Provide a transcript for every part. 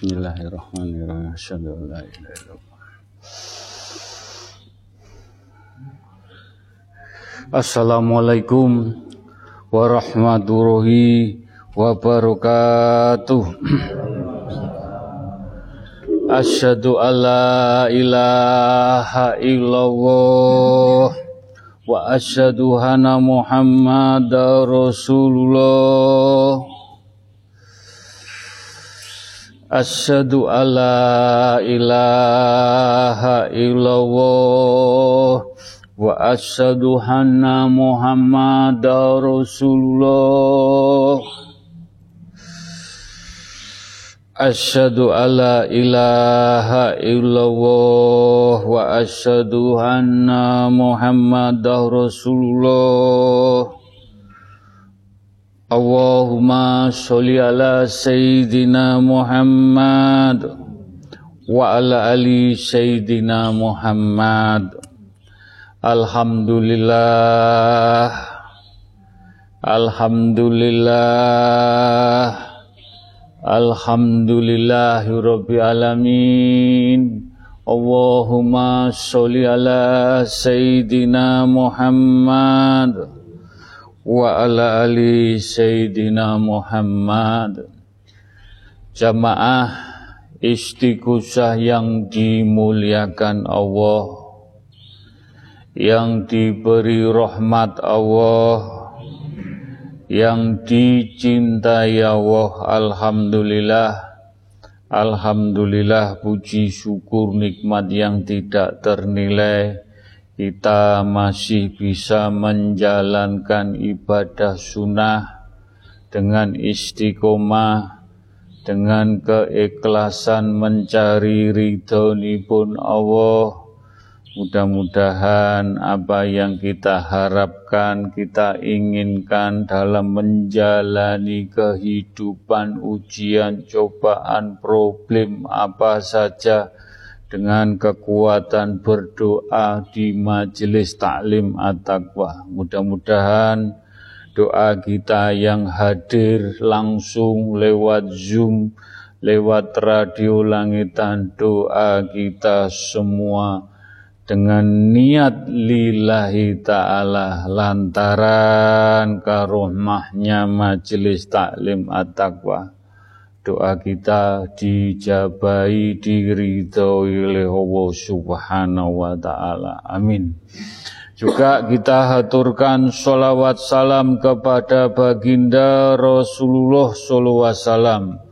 Bismillahirrahmanirrahim. Asyhadu an la ilaha illallah. Assalamualaikum warahmatullahi wabarakatuh. Asyhadu an la ilaha illallah wa asyhadu anna Muhammadar Rasulullah. Asyhadu alla ilaha illallah wa asyhadu anna Muhammadar Rasulullah Asyhadu alla ilaha illallah wa asyhadu anna Muhammadar Rasulullah Allahumma sholli ala Sayyidina Muhammad wa ala ali Sayyidina Muhammad. Alhamdulillah. Alhamdulillah. Alhamdulillahi Rabbil Alamin. Allahumma sholli ala Sayyidina Muhammad wa ala ali Sayyidina Muhammad. Jamaah istiqosah yang dimuliakan Allah Yang diberi rahmat Allah Yang dicintai Allah Alhamdulillah Alhamdulillah puji syukur nikmat yang tidak ternilai kita masih bisa menjalankan ibadah sunnah dengan istiqomah, dengan keikhlasan mencari ridho pun Allah. Mudah-mudahan apa yang kita harapkan, kita inginkan dalam menjalani kehidupan, ujian, cobaan, problem apa saja, dengan kekuatan berdoa di majelis taklim at-taqwa. Mudah-mudahan doa kita yang hadir langsung lewat Zoom, lewat radio langitan, doa kita semua dengan niat lillahi ta'ala lantaran karomahnya majelis taklim at-taqwa doa kita dijabai diridhoi oleh Allah Subhanahu wa taala. Amin. Juga kita haturkan sholawat salam kepada baginda Rasulullah SAW.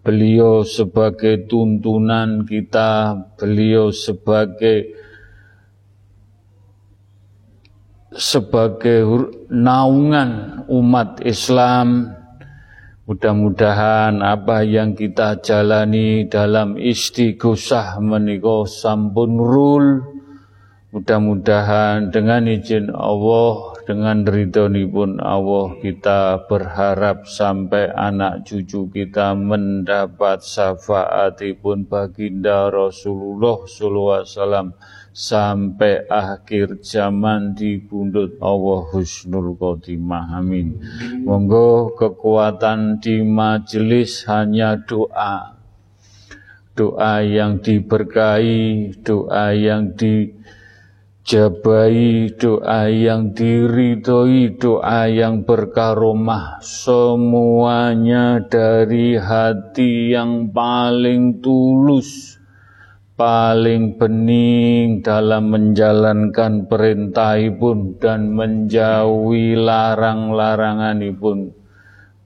Beliau sebagai tuntunan kita, beliau sebagai sebagai naungan umat Islam Mudah-mudahan apa yang kita jalani dalam istighosah menika sampun rul. Mudah-mudahan dengan izin Allah, dengan pun Allah kita berharap sampai anak cucu kita mendapat syafaatipun baginda Rasulullah sallallahu alaihi wasallam sampai akhir zaman di bundut Allah Husnul Khotimah amin. Monggo kekuatan di majelis hanya doa. Doa yang diberkahi doa yang dijabai doa yang diridhoi doa yang berkaromah. Semuanya dari hati yang paling tulus paling bening dalam menjalankan perintah pun dan menjauhi larang-larangan pun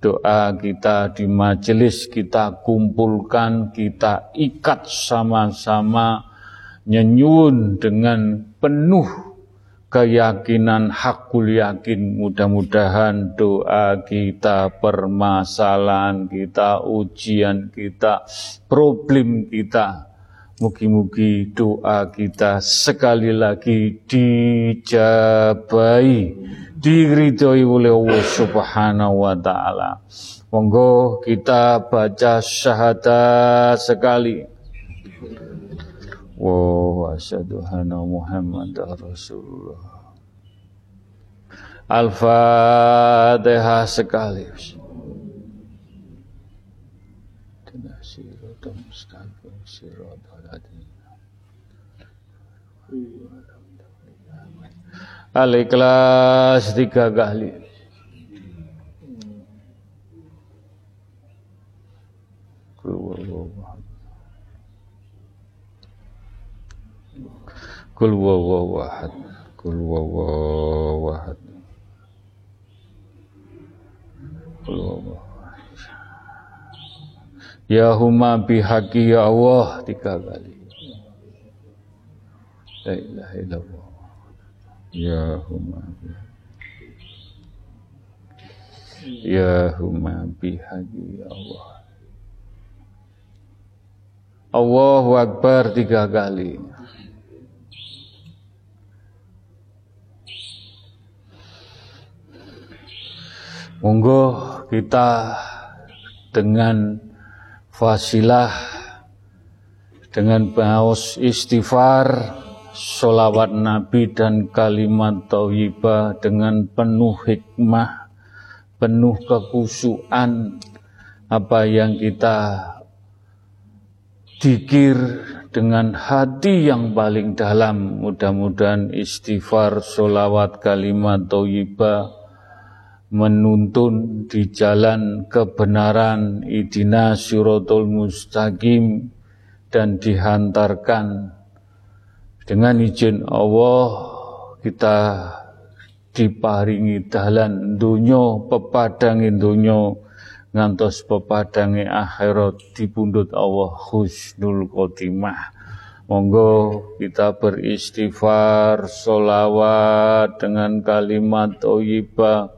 doa kita di majelis kita kumpulkan kita ikat sama-sama nyenyun dengan penuh keyakinan hakul yakin mudah-mudahan doa kita permasalahan kita ujian kita problem kita Mugi-mugi doa kita sekali lagi dijabai, diridhoi oleh Allah Subhanahu wa taala. Monggo kita baca syahadat sekali. Wa asyhadu anna Muhammadar Rasulullah. Al-Fatihah sekali. Al-Ikhlas tiga kali. Kul wawawahad Kul wawawahad Kul wawawahad Ya huma bihaqi ya Allah tiga kali. La ilaha illallah Ya huma Ya huma bihaqi ya Allah Allahu Akbar tiga kali. Monggo kita dengan fasilah dengan baus istighfar solawat Nabi dan kalimat tauhibah dengan penuh hikmah penuh kekusuan apa yang kita dikir dengan hati yang paling dalam. Mudah-mudahan istighfar, solawat, kalimat, toyibah menuntun di jalan kebenaran idina syuratul mustaqim dan dihantarkan dengan izin Allah kita diparingi dalan dunyo pepadangin dunyo ngantos pepadange akhirat dipundhut Allah husnul khotimah. Monggo kita beristighfar, solawat dengan kalimat thayyibah.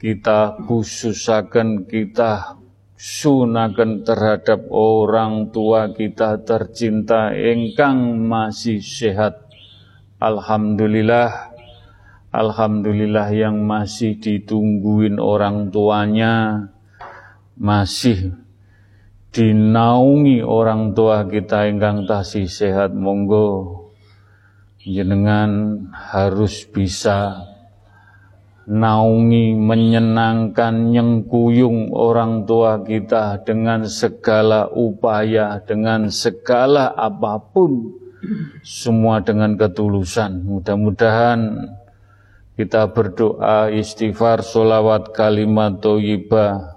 Kita khususakan kita sunakan terhadap orang tua kita tercinta engkang masih sehat. Alhamdulillah, Alhamdulillah yang masih ditungguin orang tuanya, masih dinaungi orang tua kita ingkang tasih sehat monggo jenengan harus bisa naungi menyenangkan nyengkuyung orang tua kita dengan segala upaya dengan segala apa pun. Semua dengan ketulusan. Mudah-mudahan kita berdoa istighfar solawat kalimat toyibah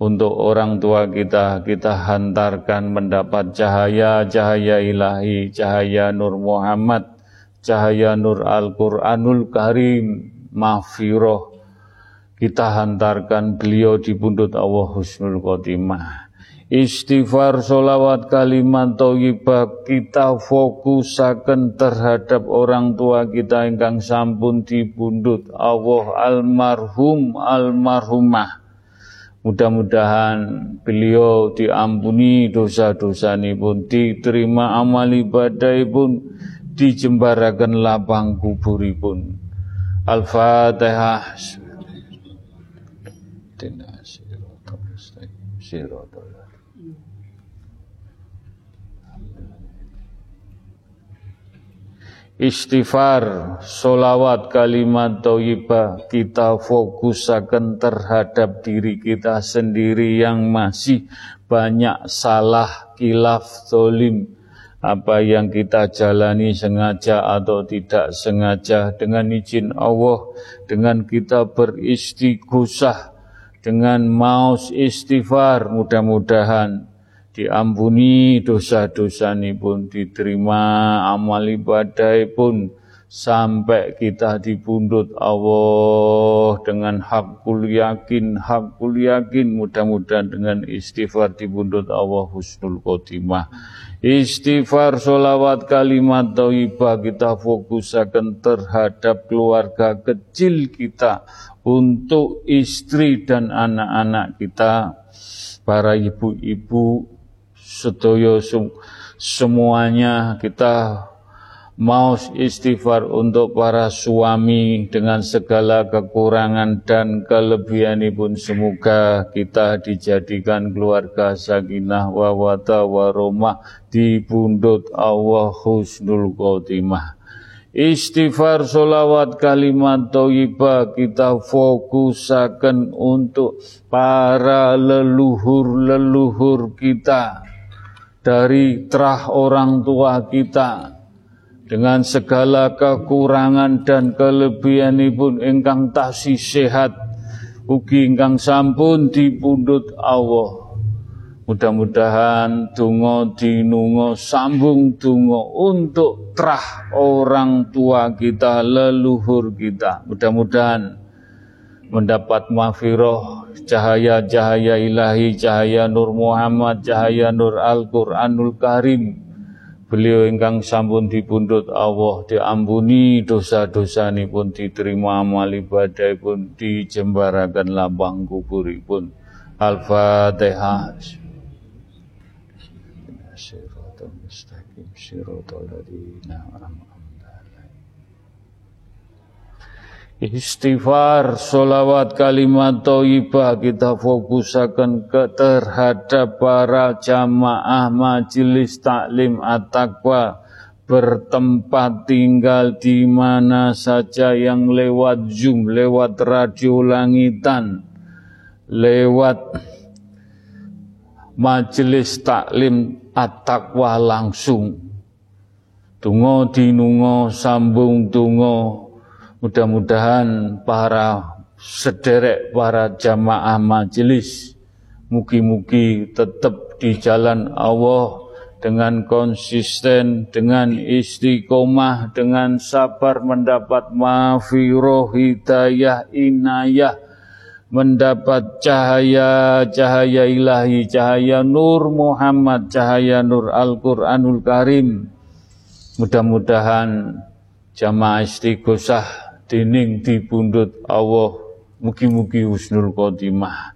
untuk orang tua kita, kita hantarkan mendapat cahaya-cahaya ilahi, cahaya Nur Muhammad, cahaya Nur Al-Quranul Karim, mafiroh. Kita hantarkan beliau di pundut Allah Husnul Khotimah. Istighfar, solawat, kalimat, thayyibah kita fokusaken terhadap orang tua kita ingkang sampun dibundut Allah almarhum almarhumah Mudah-mudahan beliau diampuni dosa-dosa pun, diterima amal ibadah pun, dijembarakan lapang kuburipun. Al-Fatihah. istighfar, solawat, kalimat toyibah, kita fokusakan terhadap diri kita sendiri yang masih banyak salah, kilaf, zolim, apa yang kita jalani sengaja atau tidak sengaja dengan izin Allah, dengan kita beristighosah, dengan maus istighfar, mudah-mudahan diampuni dosa-dosa pun diterima amal ibadah pun sampai kita dipundut Allah dengan hakul yakin hakul yakin. Mudah-mudahan dengan istighfar dipundut Allah husnul khotimah. Istighfar solawat kalimat thayyibah kita fokusakan terhadap keluarga kecil kita untuk istri dan anak-anak kita. Para ibu-ibu sedoyo semuanya kita mau istighfar untuk para suami dengan segala kekurangan dan kelebihan pun semoga kita dijadikan keluarga sakinah wa wata wa romah di pundut Allah husnul khotimah. Istighfar solawat kalimat toyibah kita fokusakan untuk para leluhur-leluhur kita dari terah orang tua kita dengan segala kekurangan dan kelebihan pun engkang tasih sehat ugi ingkang sampun dipundhut Allah Mudah-mudahan tungo dinungo sambung tungo untuk terah orang tua kita, leluhur kita. Mudah-mudahan mendapat mafiroh, cahaya-cahaya ilahi, cahaya Nur Muhammad, cahaya Nur Al-Quranul Karim. Beliau ingkang sampun dipundhut Allah diampuni dosa-dosa pun diterima amal ibadah pun dijembarakan lapang kuburipun. Al-Fatihah. Istighfar, solawat, kalimat toibah kita fokusakan ke terhadap para jamaah majelis taklim at-taqwa. Bertempat tinggal di mana saja yang lewat Zoom, lewat radio langitan, lewat majelis taklim at-taqwa langsung. Tungo dinungo sambung tungo mudah-mudahan para sederek para jamaah majelis mugi-mugi tetap di jalan Allah dengan konsisten, dengan istiqomah, dengan sabar mendapat mafiroh, hidayah, inayah, mendapat cahaya, cahaya ilahi, cahaya nur Muhammad, cahaya nur Al-Quranul Karim, Mudah-mudahan jamaah istighosah dining dipundhut Allah mugi-mugi husnul khotimah.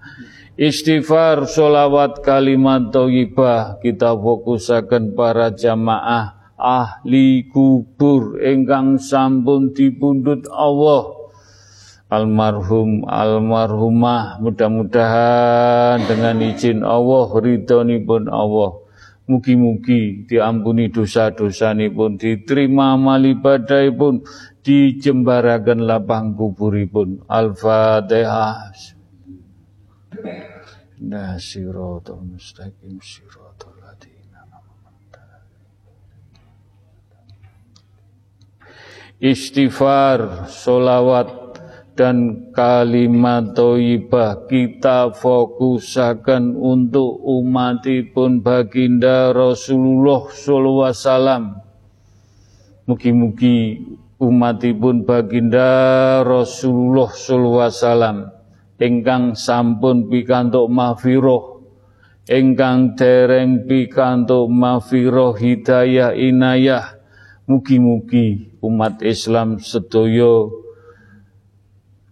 Istighfar, solawat, kalimat thayyibah kita fokusaken para jamaah ahli kubur ingkang sampun dipundhut Allah. Almarhum almarhumah mudah-mudahan dengan izin Allah ridhonipun Allah. Mugi-mugi diampuni dosa-dosa pun, diterima amal ibadah pun, dijembarakan lapang kuburipun. Al-Fatihah. Nasiratul mustaqim siratul ladina Istighfar, solawat, dan kalimat toibah kita fokusakan untuk umatipun baginda Rasulullah sallallahu alaihi wasallam. Mugi-mugi umatipun baginda Rasulullah sallallahu alaihi wasallam ingkang sampun pikantuk mahfirah ingkang dereng pikantuk mahfirah hidayah inayah mugi-mugi umat Islam sedaya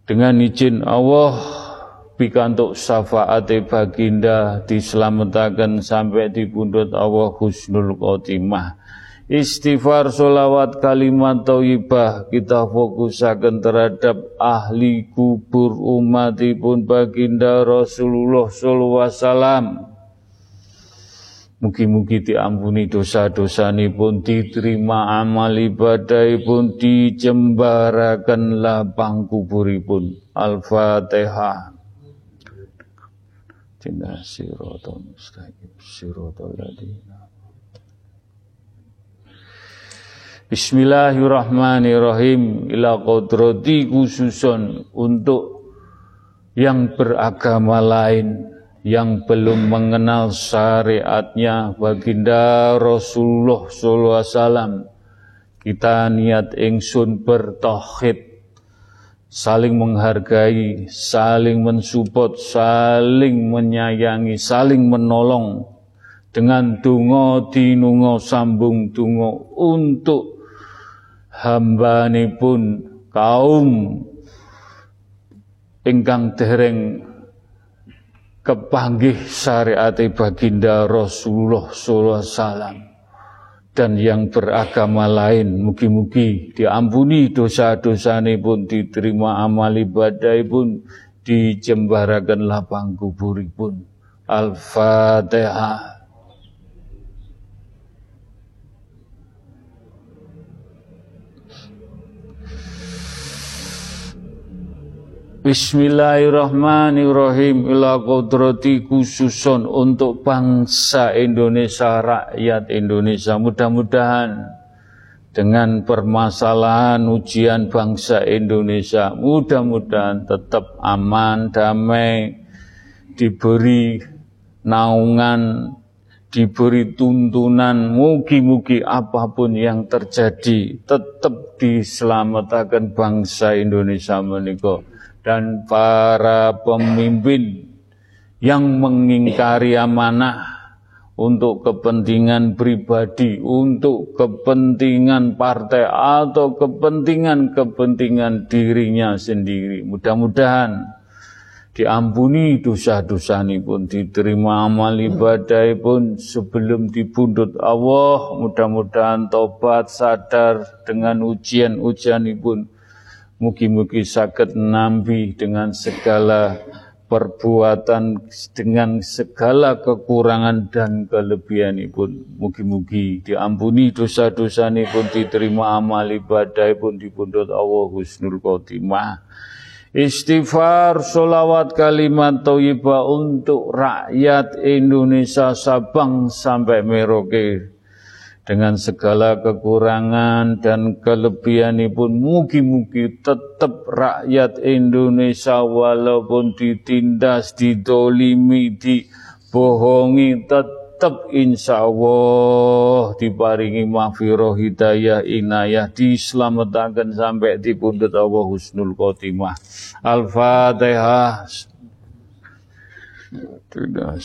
dengan izin Allah pikantuk syafaat baginda diselamatkan sampai di pundut Allah husnul khotimah. Istighfar solawat kalimat tauyibah kita fokusakan terhadap ahli kubur umatipun baginda Rasulullah wasallam Mugi-mugi diampuni dosa-dosa pun diterima amal ibadah pun dijembarakan lapang kuburipun. Al-Fatihah. Tina siratal mustaqim ladina. Bismillahirrahmanirrahim. Ila qadrati khususon untuk yang beragama lain yang belum mengenal syariatnya. Baginda Rasulullah SAW kita niat ingsun bertauhid. Saling menghargai saling mensupport saling menyayangi saling menolong. Dengan tungo dinungo sambung tungo untuk hamba pun kaum ingkang dereng kepanggih syariat baginda Rasulullah SAW dan yang beragama lain mugi-mugi diampuni dosa-dosa pun diterima amal ibadah pun dijembarakan lapang kuburipun Al-Fatihah Bismillahirrahmanirrahim ila kodrati khususon untuk bangsa Indonesia, rakyat Indonesia. Mudah-mudahan dengan permasalahan ujian bangsa Indonesia, mudah-mudahan tetap aman, damai, diberi naungan, diberi tuntunan, mugi-mugi apa pun yang terjadi, tetap diselamatkan bangsa Indonesia menikah dan para pemimpin yang mengingkari amanah untuk kepentingan pribadi, untuk kepentingan partai atau kepentingan-kepentingan dirinya sendiri. Mudah-mudahan diampuni dosa-dosa ini pun diterima amal ibadah pun sebelum dibundut Allah. Mudah-mudahan tobat sadar dengan ujian-ujian pun Mugi-mugi sakit nambi dengan segala perbuatan dengan segala kekurangan dan kelebihan pun mugi-mugi diampuni dosa-dosa pun diterima amal ibadah pun dipundut Allah husnul khotimah istighfar solawat kalimat thayyibah untuk rakyat Indonesia Sabang sampai Merauke. Dengan segala kekurangan dan kelebihan pun mugi-mugi tetap rakyat Indonesia walaupun ditindas, didolimi, dibohongi tetap insya Allah diparingi mahfirah hidayah inayah diselamatkan sampai di pundut Allah husnul khotimah. Al-Fatihah. Tidak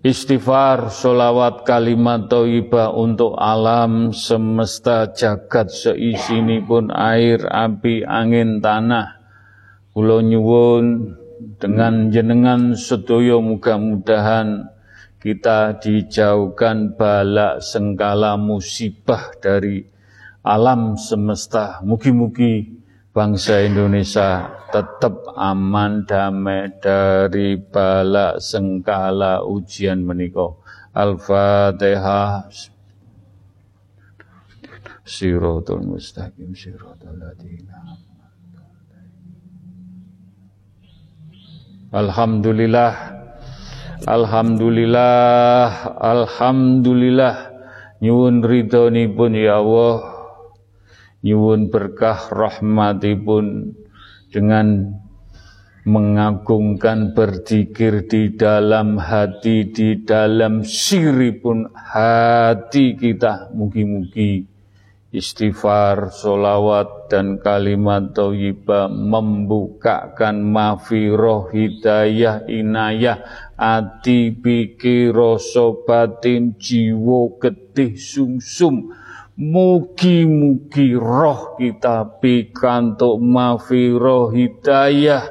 Istighfar, solawat, kalimat toibah untuk alam semesta jagat seisi ini pun air, api, angin, tanah. Kulo nyuwun dengan jenengan sedoyo mudah-mudahan kita dijauhkan balak sengkala musibah dari alam semesta. Mugi-mugi bangsa Indonesia tetap aman damai dari bala sengkala ujian meniko. Al-Fatihah. Siratul mustaqim siratul ladina. Alhamdulillah. Alhamdulillah. Alhamdulillah. Nyuwun ridhonipun ya Allah. Nyuwun berkah rahmatipun. Dengan mengagungkan berzikir di dalam hati, di dalam siripun hati kita. Mugi-mugi istighfar, solawat, dan kalimat thayyibah membukakan mafiroh, hidayah, inayah, hati, pikir, rasa batin, jiwa, getih, sumsum, -sum Mugi-mugi roh kita pikantuk mafiroh hidayah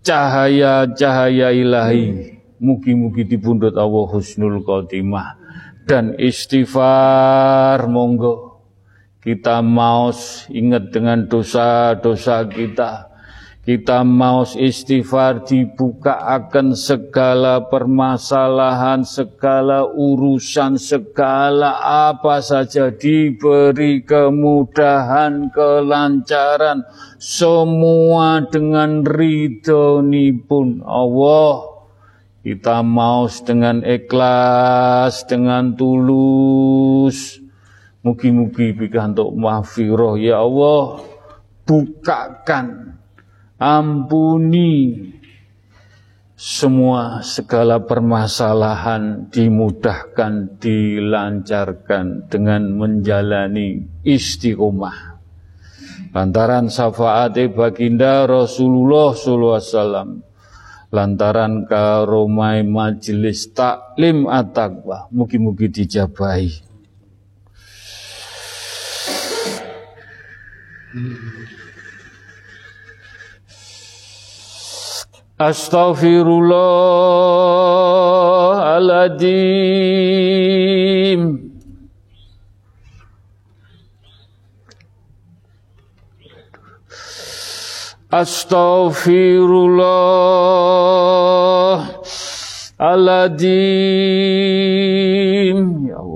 cahaya-cahaya ilahi. Mugi-mugi dibundut Allah husnul khotimah. Dan istighfar monggo kita mau ingat dengan dosa-dosa kita kita mau istighfar dibuka akan segala permasalahan, segala urusan, segala apa saja diberi kemudahan, kelancaran, semua dengan ridho pun Allah. Kita mau dengan ikhlas, dengan tulus. Mugi-mugi untuk mahfirah ya Allah. Bukakan ampuni semua segala permasalahan dimudahkan, dilancarkan dengan menjalani istiqomah. Lantaran syafaat baginda Rasulullah SAW, lantaran karomai majelis taklim at-taqwa, mugi-mugi dijabahi. أستغفر الله العظيم أستغفر الله العظيم يا الله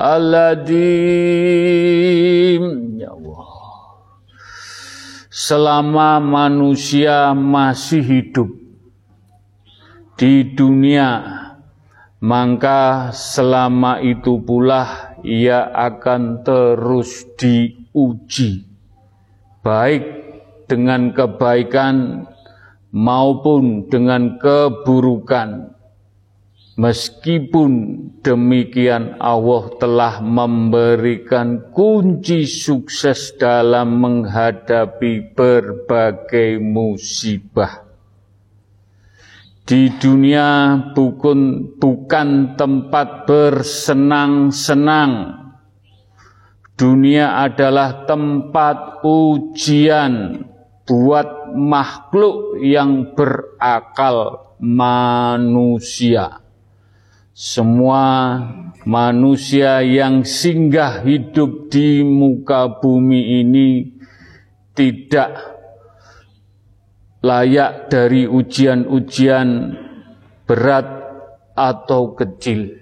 Astaghfirullahaladzim Ya Allah. Selama manusia masih hidup di dunia Maka selama itu pula ia akan terus diuji Baik dengan kebaikan maupun dengan keburukan Meskipun demikian Allah telah memberikan kunci sukses dalam menghadapi berbagai musibah. Di dunia bukan, bukan tempat bersenang-senang. Dunia adalah tempat ujian buat makhluk yang berakal manusia semua manusia yang singgah hidup di muka bumi ini tidak layak dari ujian-ujian berat atau kecil.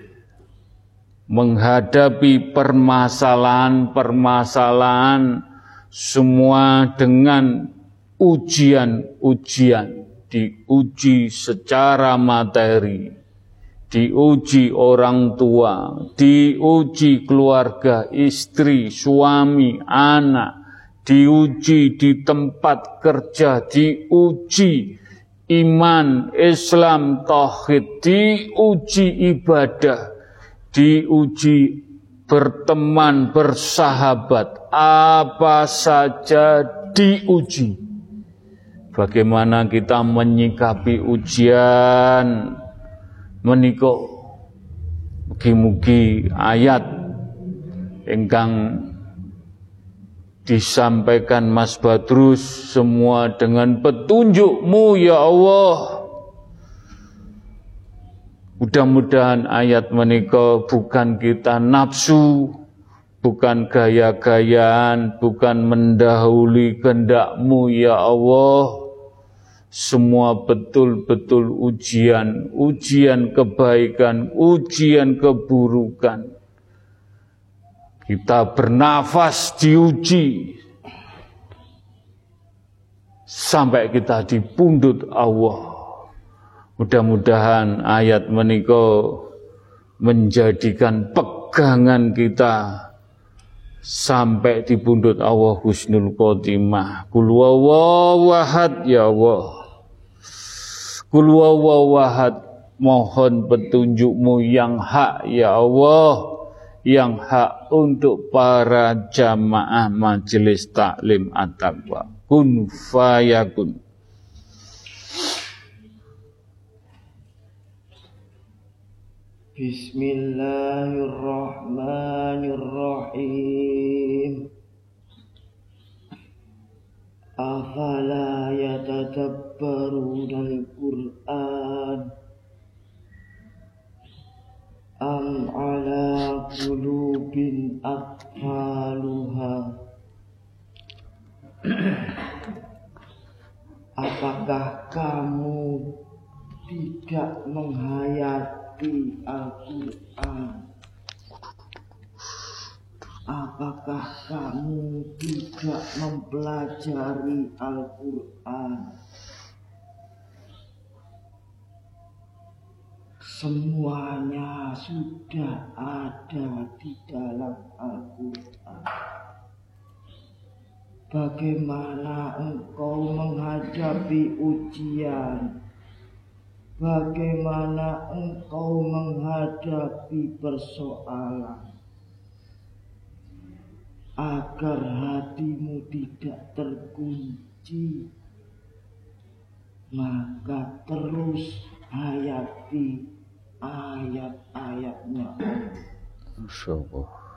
Menghadapi permasalahan-permasalahan semua dengan ujian-ujian, diuji secara materi, diuji orang tua, diuji keluarga, istri, suami, anak, diuji di tempat kerja, diuji iman, Islam, tauhid, diuji ibadah, diuji berteman, bersahabat, apa saja diuji. Bagaimana kita menyikapi ujian, menika mugi-mugi ayat ingkang disampaikan Mas Badrus semua dengan petunjukmu ya Allah. Mudah-mudahan ayat menika bukan kita nafsu, bukan gaya-gayaan, bukan mendahului kehendakmu ya Allah semua betul-betul ujian, ujian kebaikan, ujian keburukan. Kita bernafas diuji sampai kita dipundut Allah. Mudah-mudahan ayat menikah menjadikan pegangan kita sampai dipundut Allah husnul khotimah. Kul wahad ya Allah. Kul wawahad mohon petunjukmu yang hak ya Allah yang hak untuk para jamaah majelis taklim at-taqwa kun fayakun Bismillahirrahmanirrahim. Afala yatadabbaruna al-Qur'an Am ala qulubin Apakah kamu tidak menghayati Al-Quran Apakah kamu tidak mempelajari Al-Quran? Semuanya sudah ada di dalam Al-Quran. Bagaimana engkau menghadapi ujian? bagaimana engkau menghadapi persoalan? Agar hatimu tidak terkunci maka terus hayati ayat-ayatnya. Insyaallah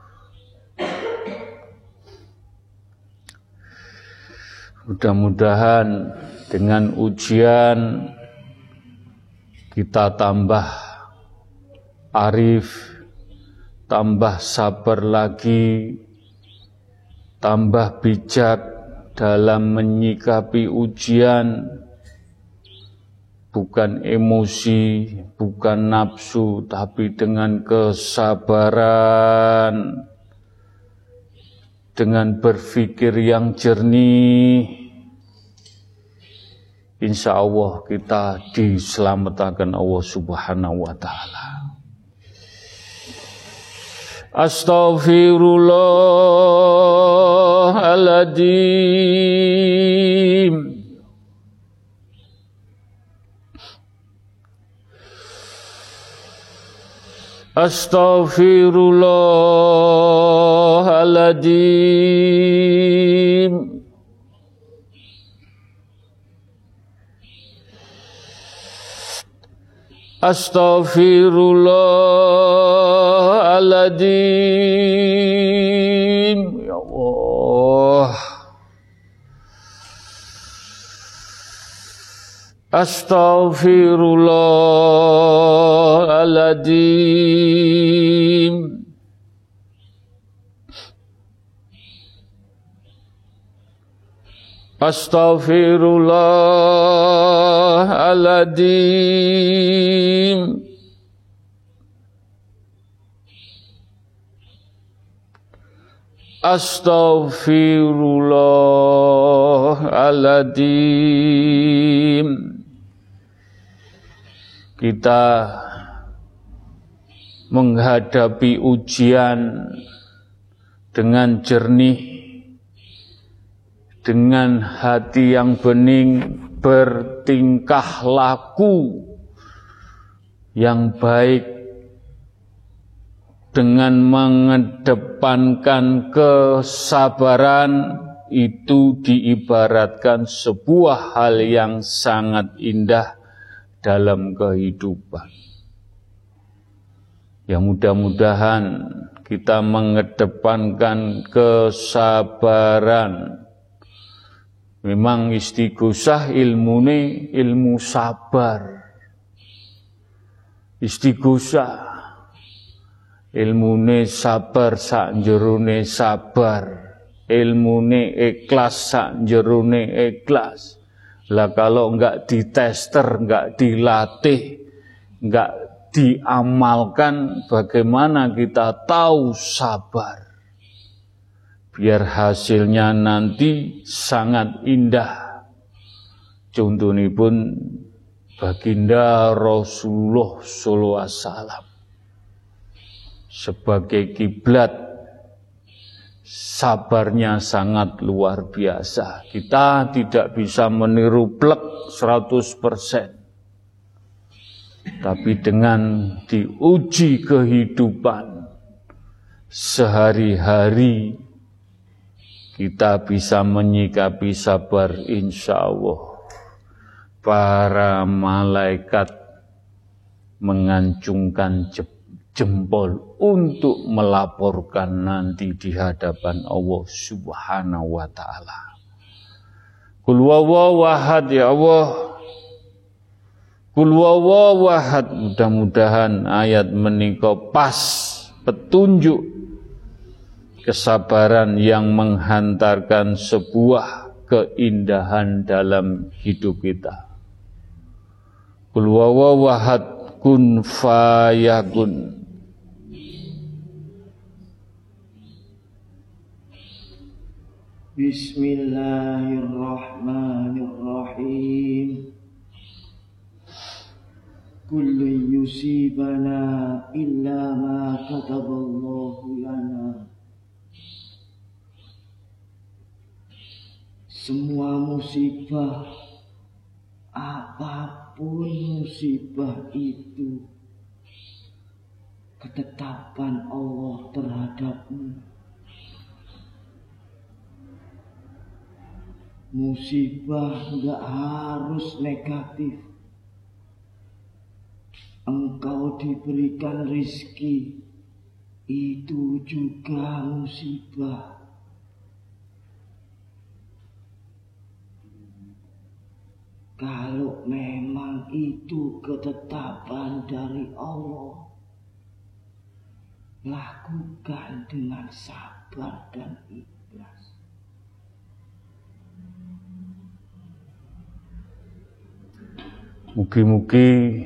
mudah-mudahan dengan ujian kita tambah arif, tambah sabar lagi, tambah bijak dalam menyikapi ujian, bukan emosi, bukan nafsu, tapi dengan kesabaran, dengan berpikir yang jernih. Insya Allah kita diselamatkan Allah Subhanahu wa Ta'ala. Astaghfirullahaladzim Astaghfirullahaladzim أستغفر الله العظيم. يا الله. أستغفر الله العظيم. Astaghfirullahaladzim Astaghfirullahaladzim Kita menghadapi ujian dengan jernih dengan hati yang bening bertingkah laku yang baik dengan mengedepankan kesabaran itu diibaratkan sebuah hal yang sangat indah dalam kehidupan. Ya mudah-mudahan kita mengedepankan kesabaran. Memang istighosah ilmune ilmu sabar. Istighosah ilmune sabar sak jerone sabar. Ilmune ikhlas sak jerone ikhlas. Lah kalau enggak ditester enggak dilatih enggak diamalkan bagaimana kita tahu sabar biar hasilnya nanti sangat indah contohnya pun baginda Rasulullah sallallahu alaihi wasallam sebagai kiblat sabarnya sangat luar biasa. Kita tidak bisa meniru plek 100%. Tapi dengan diuji kehidupan sehari-hari kita bisa menyikapi sabar insya Allah. Para malaikat mengancungkan jempol untuk melaporkan nanti di hadapan Allah Subhanahu wa taala. Wahad ya Allah. Kul mudah-mudahan ayat menika pas petunjuk kesabaran yang menghantarkan sebuah keindahan dalam hidup kita. Kul wahad kun fayakun. Bismillahirrahmanirrahim Kullu yusibana illa ma kataballahu lana Semua musibah Apa pun musibah itu Ketetapan Allah terhadapmu Musibah nggak harus negatif. Engkau diberikan rizki, itu juga musibah. Kalau memang itu ketetapan dari Allah, lakukan dengan sabar dan ikhlas. Mugi-mugi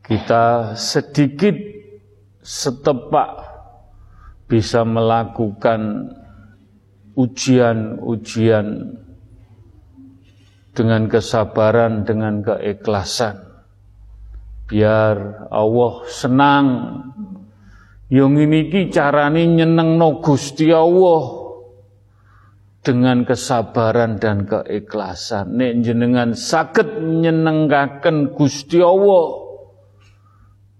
kita sedikit setepak bisa melakukan ujian-ujian dengan kesabaran, dengan keikhlasan. Biar Allah senang. Yang ini ki carane nyenengno Gusti Allah dengan kesabaran dan keikhlasan. Nek jenengan sakit nyenengkaken Gusti Allah.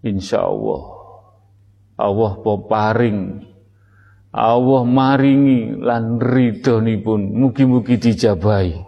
Insya Allah. Allah peparing. Allah maringi lan pun mugi-mugi dijabahi.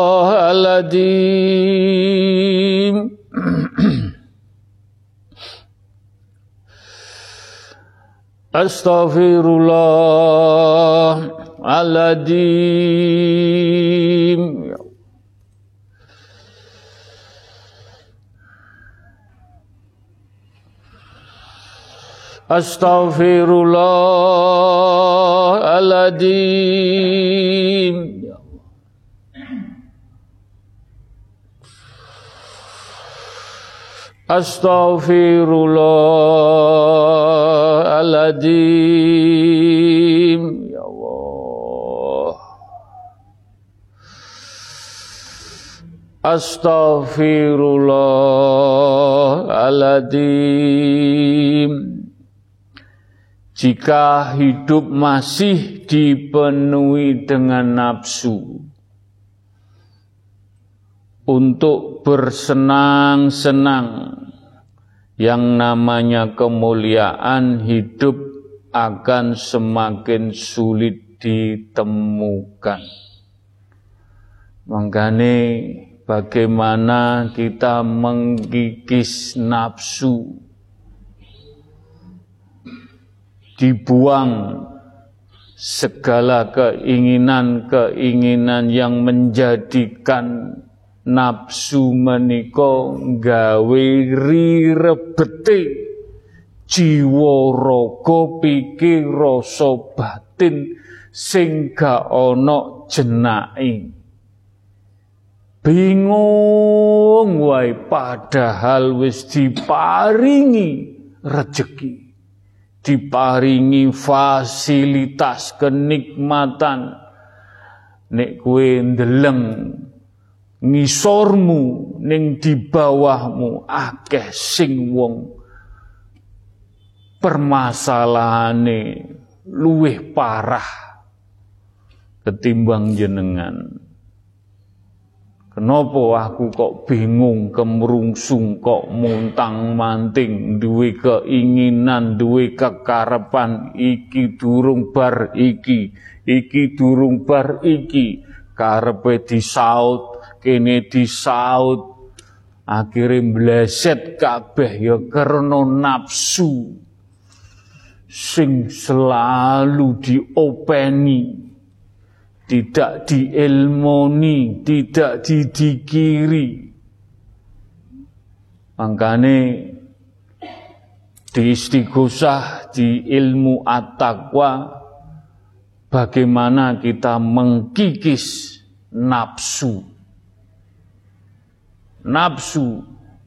Astaghfirullahaladzim Astaghfirullahaladzim Astaghfirullahaladzim Astaghfirullahaladzim Astaghfirullahaladzim Astaghfirullahaladzim Ya Allah. Astaghfirullahaladzim jika hidup masih dipenuhi dengan nafsu untuk bersenang-senang yang namanya kemuliaan hidup akan semakin sulit ditemukan. Makanya bagaimana kita mengkikis nafsu dibuang segala keinginan-keinginan yang menjadikan nafsu meniko gawe rebete jiwa raga pikir rasa batin sing ga ana jenake bingung wae padahal wis diparingi rejeki. Diparingi fasilitas kenikmatan. Nek kue ndeleng ngisormu ning di bawahmu akeh sing wong. Permasalahane luwih parah ketimbang jenengan. Kenapa aku kok bingung, kemerungsung, kok muntang manting, duwe keinginan, duwe kekarepan, iki durung bar iki, iki durung bar iki, karepe disaut, kene disaut, akhirnya bleset kabeh ya karena nafsu sing selalu diopeni tidak diilmoni, tidak didikiri. Makanya di istighosah, di ilmu at-taqwa, bagaimana kita mengkikis nafsu. Nafsu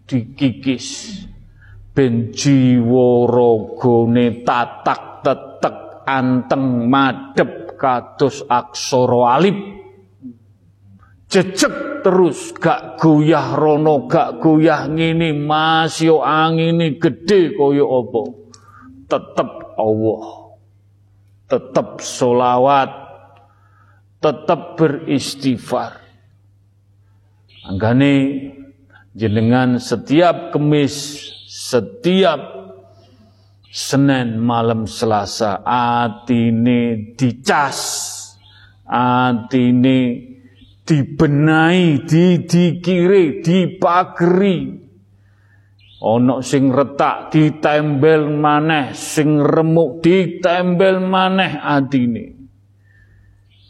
dikikis. Ben jiwa tatak tetek anteng madep kados aksara alif jejeg terus gak goyah rono gak goyah ngene mas yo angine gede kaya apa? Tetep Allah. Tetep solawat tetep beristighfar. Anggane jenengan setiap kemis, setiap Senin malam Selasa atine dicas, atine dibenahi, didikire, dipageri. Ono sing retak ditembel maneh, sing remuk ditembel maneh atine.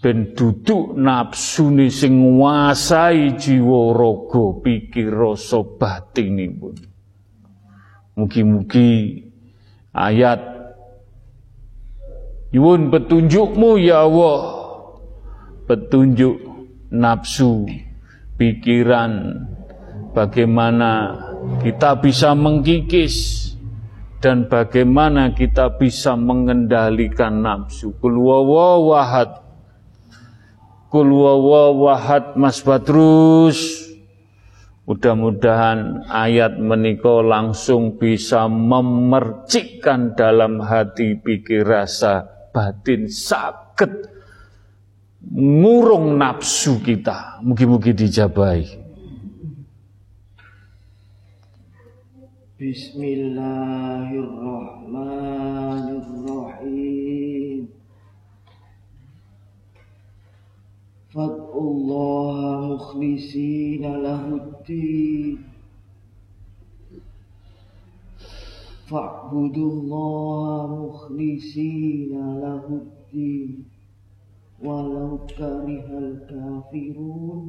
Ben duduk nafsune sing nguasai jiwa raga pikir rasa batinipun. Mugi-mugi ayat Yun petunjukmu ya Allah. Petunjuk nafsu Pikiran Bagaimana kita bisa mengkikis Dan bagaimana kita bisa mengendalikan nafsu Kulwawa wahad Kulwawa wahad Mas Badrus Mudah-mudahan ayat menika langsung bisa memercikkan dalam hati pikir rasa batin sakit ngurung nafsu kita. Mugi-mugi dijabai. Bismillahirrahmanirrahim. فادعوا الله مخلصين له الدين فاعبدوا الله مخلصين له الدين ولو كره الكافرون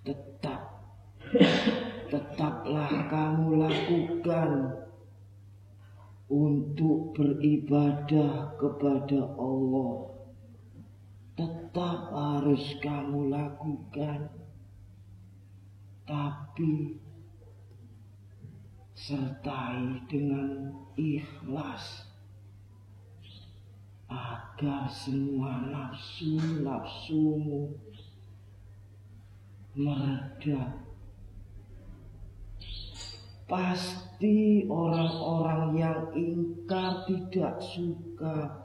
tetap tetaplah kamu lakukan untuk beribadah kepada Allah. Tetap harus kamu lakukan. Tapi sertai dengan ikhlas agar semua nafsu-nafsumu meredah. Pasti orang-orang yang ingkar tidak suka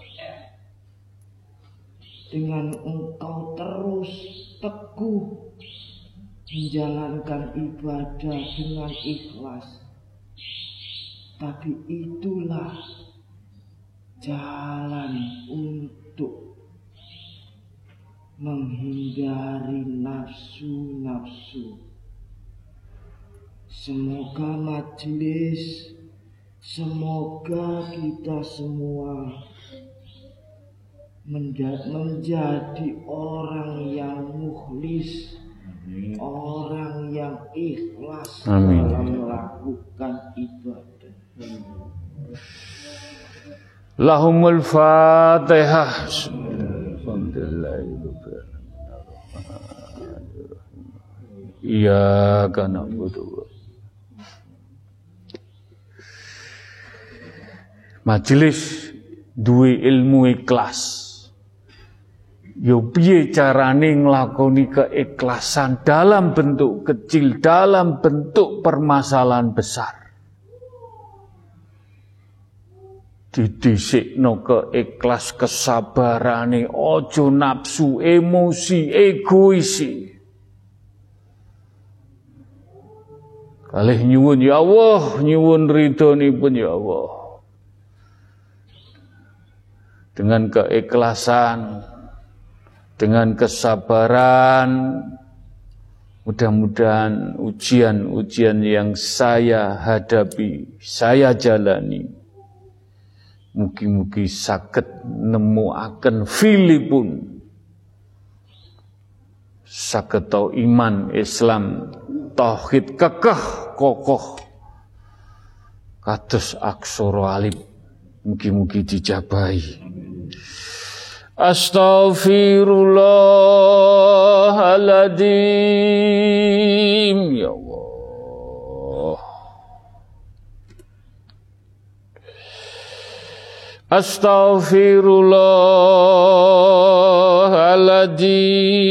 dengan engkau terus teguh menjalankan ibadah dengan ikhlas. Tapi itulah jalan untuk menghindari nafsu-nafsu. Semoga majelis, semoga kita semua menjadi orang yang mukhlis, orang yang ikhlas Amin. dalam melakukan ibadah. Lahumul Fatihah. Alhamdulillah. Iya karena butuh. Majelis duwe ilmu ikhlas. Yo piye carane nglakoni keikhlasan dalam bentuk kecil, dalam bentuk permasalahan besar. Didisikno keikhlas kesabarane, ojo nafsu, emosi, egoisi. Kalih nyuwun ya Allah, nyuwun ridhonipun ya Allah dengan keikhlasan, dengan kesabaran, mudah-mudahan ujian-ujian yang saya hadapi, saya jalani, mugi-mugi sakit nemu akan filipun sakit tau iman Islam tauhid kekeh kokoh kados aksara alif mugi-mugi dijabahi أستغفر الله العظيم. يا الله. أستغفر الله العظيم.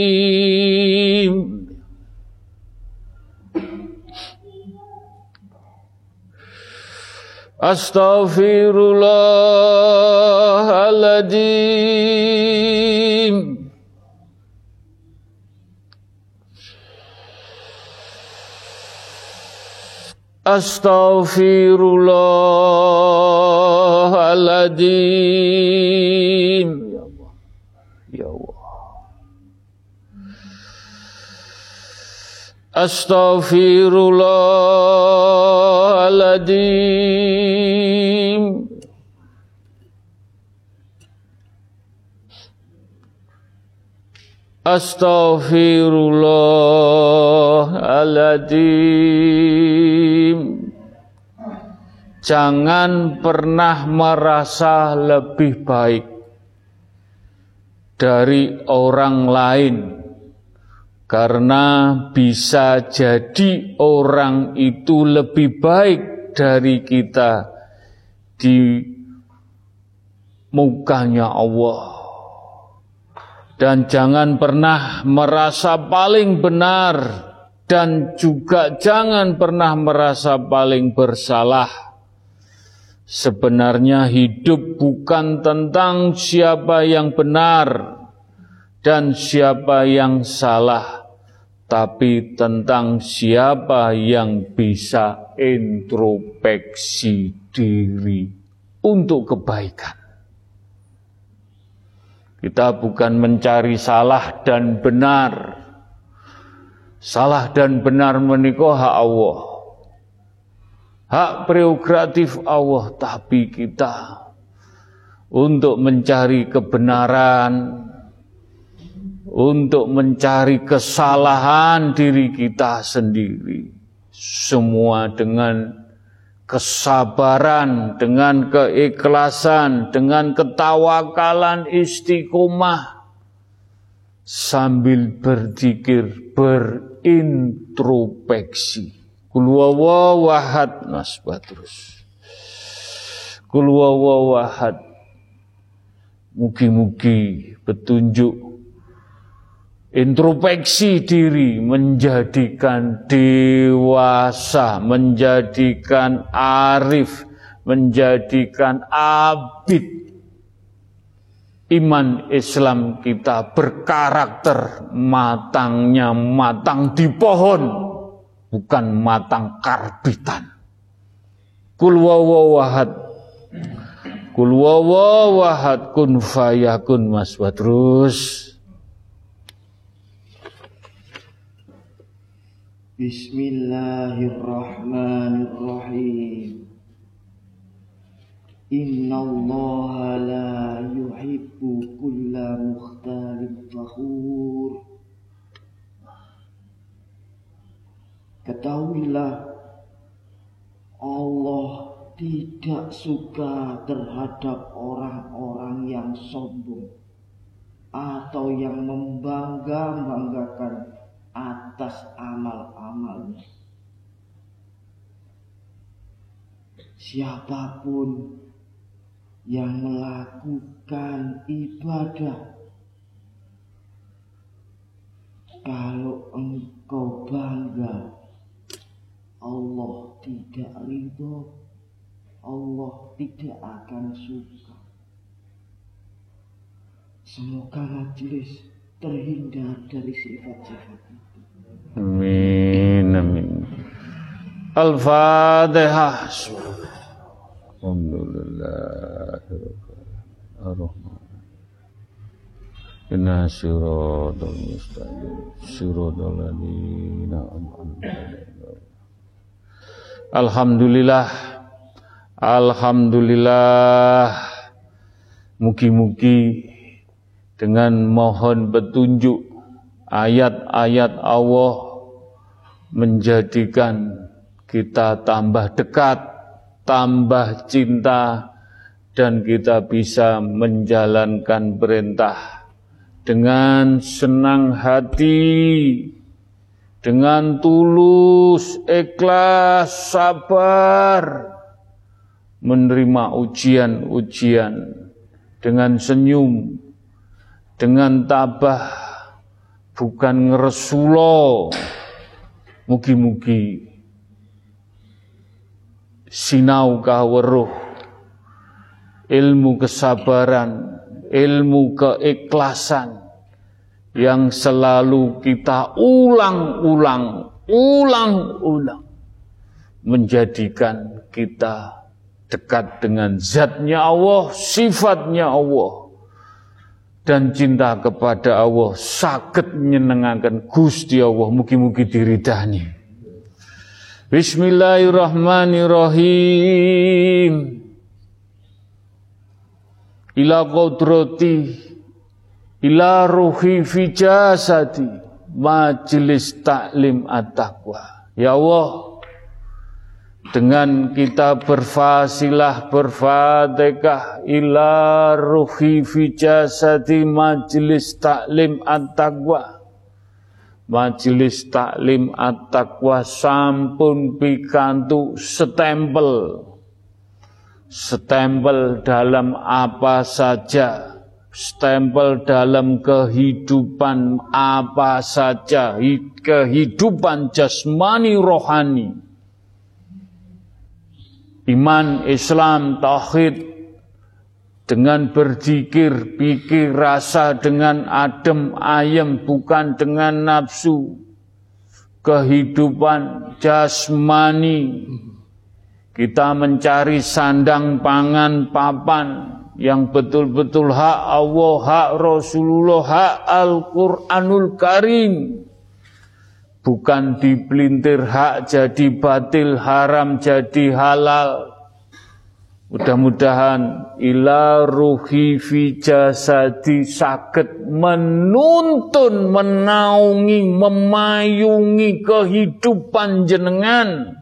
أستغفر الله الأديم أستغفر الله العظيم. يا الله يا الله أستغفر الله العظيم. Astaghfirullahaladzim. Jangan pernah merasa lebih baik dari orang lain, karena bisa jadi orang itu lebih baik dari kita di mukanya Allah. Dan jangan pernah merasa paling benar dan juga jangan pernah merasa paling bersalah Sebenarnya hidup bukan tentang siapa yang benar dan siapa yang salah, tapi tentang siapa yang bisa introspeksi diri untuk kebaikan. Kita bukan mencari salah dan benar. Salah dan benar menikah Allah hak prerogatif Allah, tapi kita untuk mencari kebenaran, untuk mencari kesalahan diri kita sendiri, semua dengan kesabaran, dengan keikhlasan, dengan ketawakalan istiqomah, sambil berzikir, berintrospeksi. Kulwawawahad Mas Batrus. Kulwawawahad. Mugi-mugi petunjuk introspeksi diri menjadikan dewasa, menjadikan arif, menjadikan abid. Iman Islam kita berkarakter matangnya matang di pohon bukan matang karbitan. Kul wawahad. Kul wawahad kun fayakun Mas Badrus. Bismillahirrahmanirrahim. Inna Allah la yuhibbu kulla mukhtalin fakhur. Ketahuilah Allah tidak suka terhadap orang-orang yang sombong atau yang membangga-banggakan atas amal-amalnya. Siapa pun yang melakukan ibadah kalau engkau bangga Allah tidak ridho, Allah tidak akan suka. Semoga majelis terhindar dari sifat-sifat. Amin, amin. Al-Fatihah. Alhamdulillah. Ar-Rahman. Inna siratal mustaqim. Siratal an'amta Alhamdulillah Alhamdulillah Mugi-mugi dengan mohon petunjuk ayat-ayat Allah menjadikan kita tambah dekat, tambah cinta, dan kita bisa menjalankan perintah dengan senang hati, dengan tulus, ikhlas, sabar, menerima ujian-ujian dengan senyum, dengan tabah, bukan ngeresulo. Mugi-mugi sinau kaweruh, ilmu kesabaran, ilmu keikhlasan, yang selalu kita ulang-ulang, ulang-ulang. menjadikan kita dekat dengan zatnya Allah, sifatnya Allah. Dan cinta kepada Allah sakit menyenangkan Gusti Allah mugi-mugi diridani. Bismillahirrahmanirrahim. Ila qudrati ila ruhi fi jasadi taklim at-taqwa. Ya Allah, dengan kita berfasilah berfatihah ila ruhi fi jasadi majelis taklim at-taqwa. Majelis Taklim At-Taqwa sampun pikantu setempel. Stempel dalam apa saja. Stempel dalam kehidupan apa saja. Kehidupan jasmani rohani iman Islam tauhid dengan berzikir, pikir, rasa dengan adem, ayem, bukan dengan nafsu. Kehidupan jasmani. Kita mencari sandang pangan papan yang betul-betul hak Allah, hak Rasulullah, hak Al-Quranul Karim. Bukan dipelintir hak jadi batil, haram jadi halal. Mudah-mudahan ila ruhi fi jasadi sakit menuntun, menaungi, memayungi kehidupan jenengan.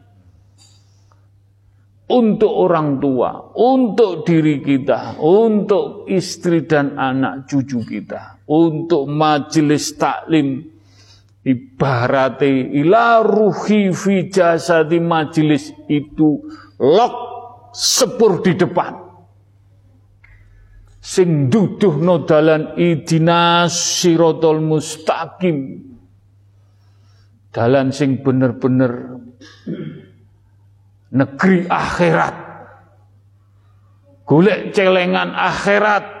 Untuk orang tua, untuk diri kita, untuk istri dan anak cucu kita, untuk majelis taklim ibarati ila ruhi fi jasadi majelis itu lok sepur di depan. Sing duduh no dalan idina sirotol mustaqim. Dalan sing bener-bener negeri akhirat. Golek celengan akhirat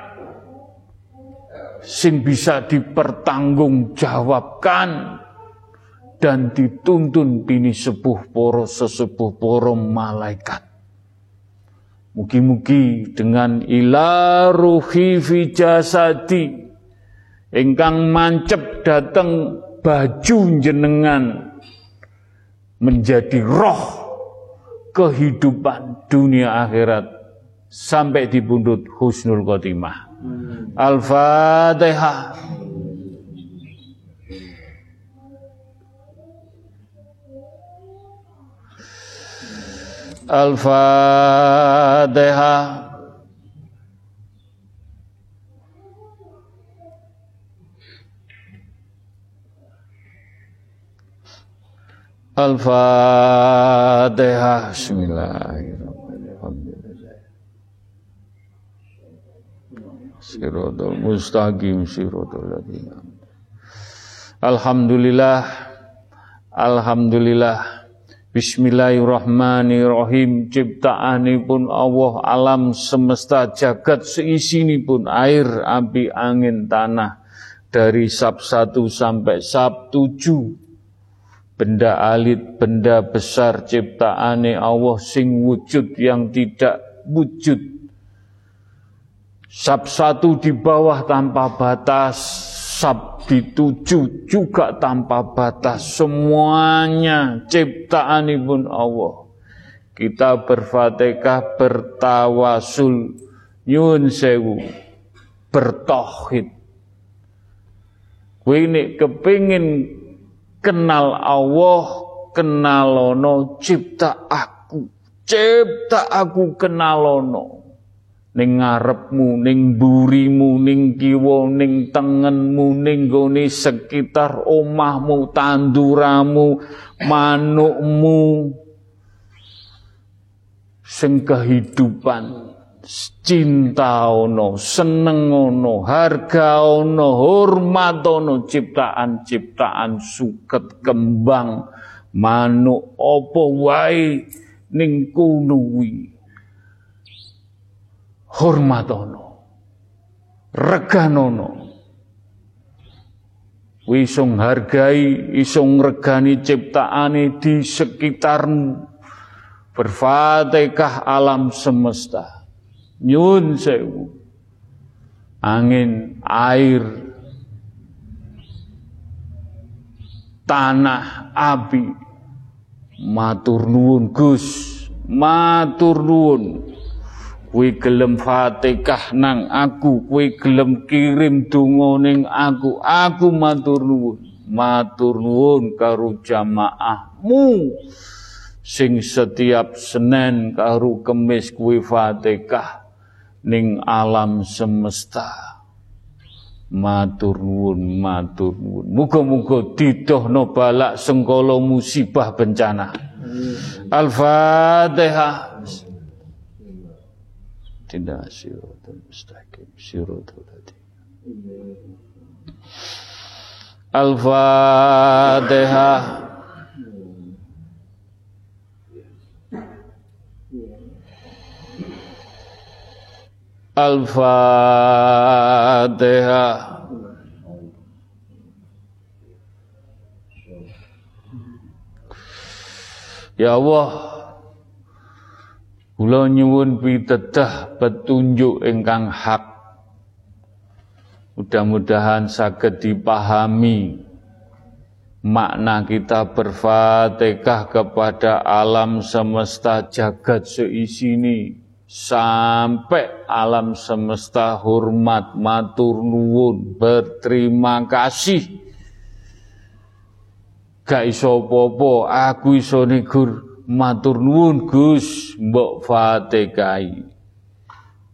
sing bisa dipertanggungjawabkan dan dituntun bini sepuh poro sesepuh poro malaikat. Mugi-mugi dengan ila ruhi fi ingkang mancep dateng baju jenengan menjadi roh kehidupan dunia akhirat sampai di pundut husnul khotimah. Al-Fatihah. Al-Fatihah. Al-Fatihah. Bismillahirrahmanirrahim. Siratul mustaqim siratul ladina. Alhamdulillah. Alhamdulillah. Bismillahirrahmanirrahim ciptaanipun Allah alam semesta jagat pun air, api, angin, tanah dari sab 1 sampai sab 7 benda alit, benda besar ciptaane Allah sing wujud yang tidak wujud sab 1 di bawah tanpa batas sab dituju juga tanpa batas. Semuanya ciptaan ibun Allah. Kita berfatihah bertawasul nyun sewu bertohid ini kepingin kenal Allah kenalono cipta aku cipta aku kenalono ning ngarepmu, ning burimu, ning kiwa, ning tengenmu, ning gone sekitar omahmu, tanduramu, manukmu. Sing kehidupan cinta ono, seneng ono, harga ono, hormat ono, ciptaan-ciptaan suket kembang manuk apa wae ning kunuwi hormatono reganono wisung hargai isung regani ciptaane di sekitarmu. Berfatihah alam semesta. Nyun sewu. Angin air tanah api. Matur nuwun Gus. Matur nuwun Kuwi gelem Fatihah nang aku, kuwi gelem kirim donga ning aku. Aku matur nuwun. Matur nuwun karo jamaahmu sing setiap Senin karo Kemis kuwi Fatihah ning alam semesta. Matur nuwun, matur nuwun. Muga-muga didohno balak sengkala musibah bencana. Al-Fatihah tidak siratal mustaqim siratal ladzina Al-Fatihah Al-Fatihah Ya Allah. Kula nyuwun pitedah petunjuk ingkang hak. Mudah-mudahan saged dipahami. Makna kita berfatihah kepada alam semesta jagat seisi ini sampai alam semesta hormat matur nuwun berterima kasih. Gak iso popo aku iso matur nuwun Gus mbok Fatihai.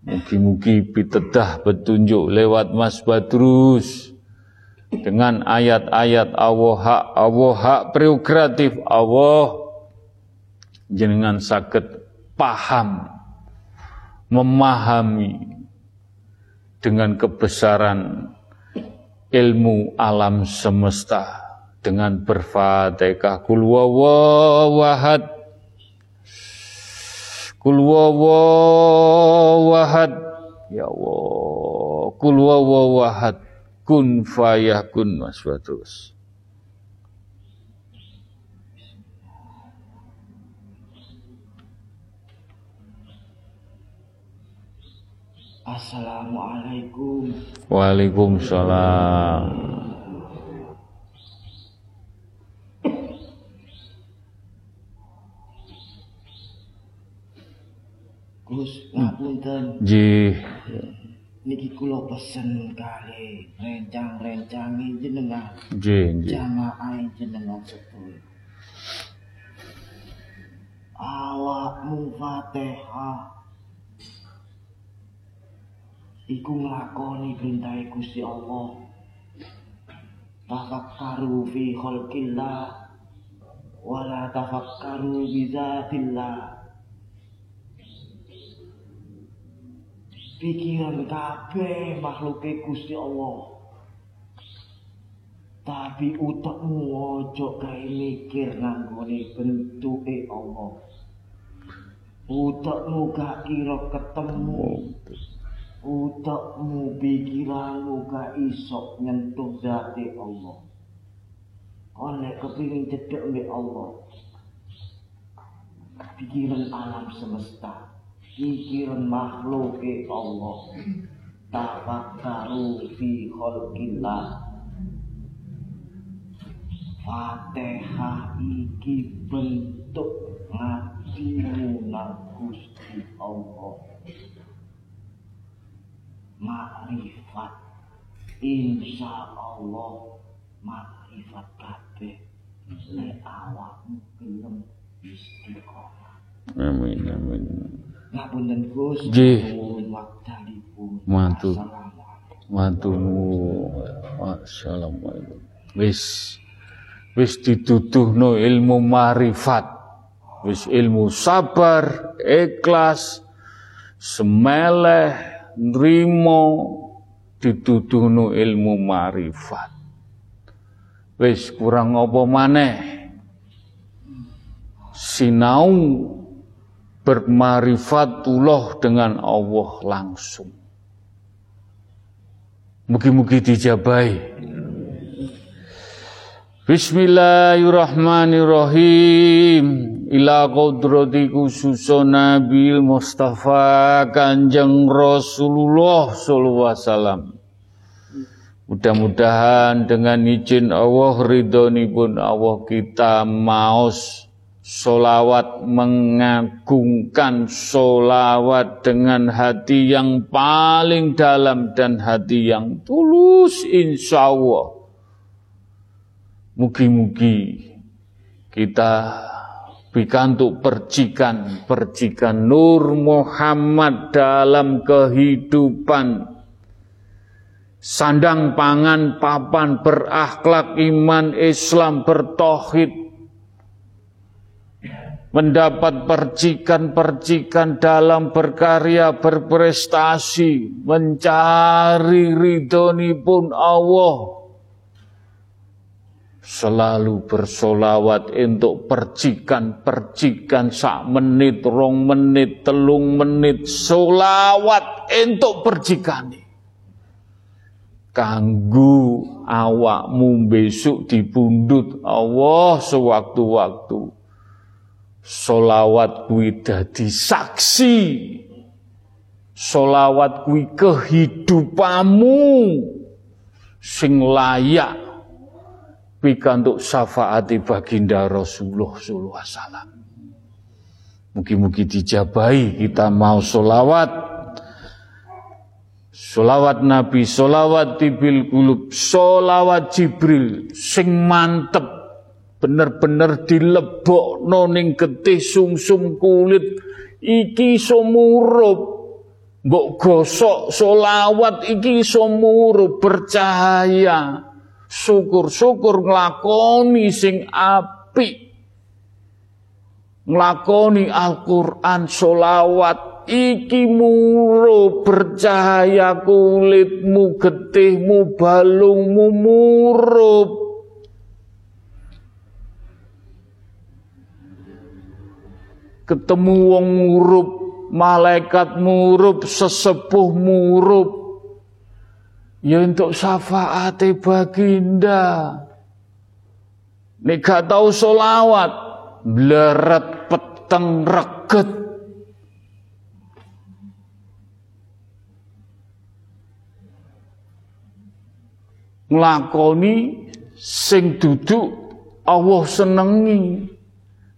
Mugi-mugi pitedah petunjuk lewat Mas Badrus dengan ayat-ayat Allah hak Allah hak prerogatif Allah. Jenengan sakit paham memahami dengan kebesaran ilmu alam semesta dengan berfatihah. Kul wawahad Kul wawahad Ya Allah Kul wawahad Kun fayakun Mas Batus Assalamualaikum. Waalaikumsalam Gus ngapunten. Nggih. Niki kula pesen kali rencang-rencangi jenengan. Nggih, nggih. Jamaah jenengan sedaya. Awakmu Fatihah iku nglakoni perintah Gusti Allah. Tafakkaru fi khalqillah wala tafakkaru bi zatillah. Pikiran kabeh makhluke Gusti Allah. Tapi utekmu ojo gawe mikir nanggone bentuke Allah. Utekmu gak kira ketemu. Utekmu pikiranmu gak iso nyentuh zati Allah. Oleh kepingin cedek mbek Allah. Pikiran alam semesta. Pikiran makhluk Allah. Tafakkaru fi khalqillah. Fatihah iki bentuk ngatimu nang Gusti Allah. Makrifat. Insya Allah makrifat kabeh. Nek awakmu gelem istiqomah. Amin amin Ngapunten Gus. Nggih. Assalamualaikum. Matur Assalamualaikum. Wis wis dituduhno ilmu marifat. Wis ilmu sabar, ikhlas, semeleh, nrimo dituduhno ilmu marifat. Wis kurang apa maneh? Sinau bermarifatullah dengan Allah langsung. Mugi-mugi dijabai. Bismillahirrahmanirrahim Ila kodrati khususun Nabi Mustafa Kanjeng Rasulullah Sallallahu Alaihi Wasallam Mudah-mudahan dengan izin Allah ridhoni pun Allah kita maus solawat mengagungkan solawat dengan hati yang paling dalam dan hati yang tulus insya Allah. Mugi-mugi kita bikantuk percikan, percikan Nur Muhammad dalam kehidupan. Sandang pangan papan berakhlak iman Islam bertohid mendapat percikan-percikan dalam berkarya berprestasi mencari ridhoni pun Allah selalu bersolawat untuk percikan-percikan sak menit, rong menit, telung menit, solawat untuk percikani. Kanggu awakmu besok dibundut Allah sewaktu-waktu. Solawat kui dadi saksi. Solawat kui kehidupamu sing layak pikantuk syafaati baginda Rasulullah sallallahu alaihi wasallam. Mugi-mugi dijabahi kita mau solawat Solawat Nabi, solawat Tibil Kulub, solawat Jibril, sing mantep, bener-bener dilebok noning getih sumsum kulit, iki somurup, mbok gosok solawat iki somurup bercahaya. Syukur-syukur nglakoni sing apik. Nglakoni Al-Qur'an solawat iki muro bercahaya kulitmu getihmu balungmu murup ketemu wong murup malaikat murup sesepuh murup Ya untuk syafaat baginda. Nek gak tahu solawat, bleret peteng reget. Nglakoni sing duduk Allah senengi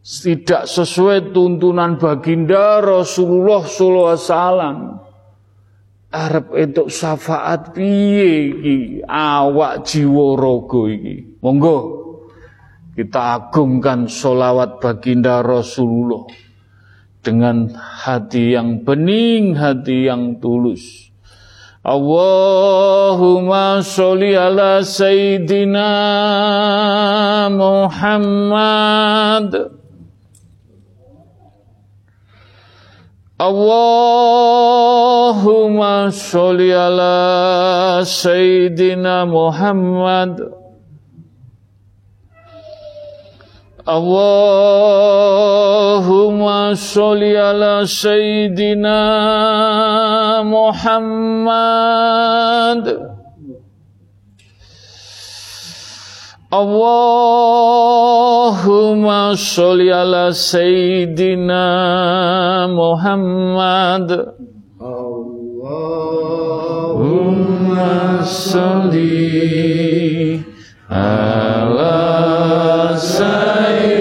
tidak sesuai tuntunan baginda Rasulullah sallallahu alaihi wasallam arep entuk syafaat piye iki awak jiwa raga iki monggo kita agungkan solawat baginda Rasulullah dengan hati yang bening, hati yang tulus. Allahumma sholli ala Sayyidina Muhammad. Allahumma sholli ala Sayyidina Muhammad. Allahumma sholli ala Sayyidina Muhammad Allahumma sholli ala Sayyidina Muhammad Allahumma sholli ala Sayyidina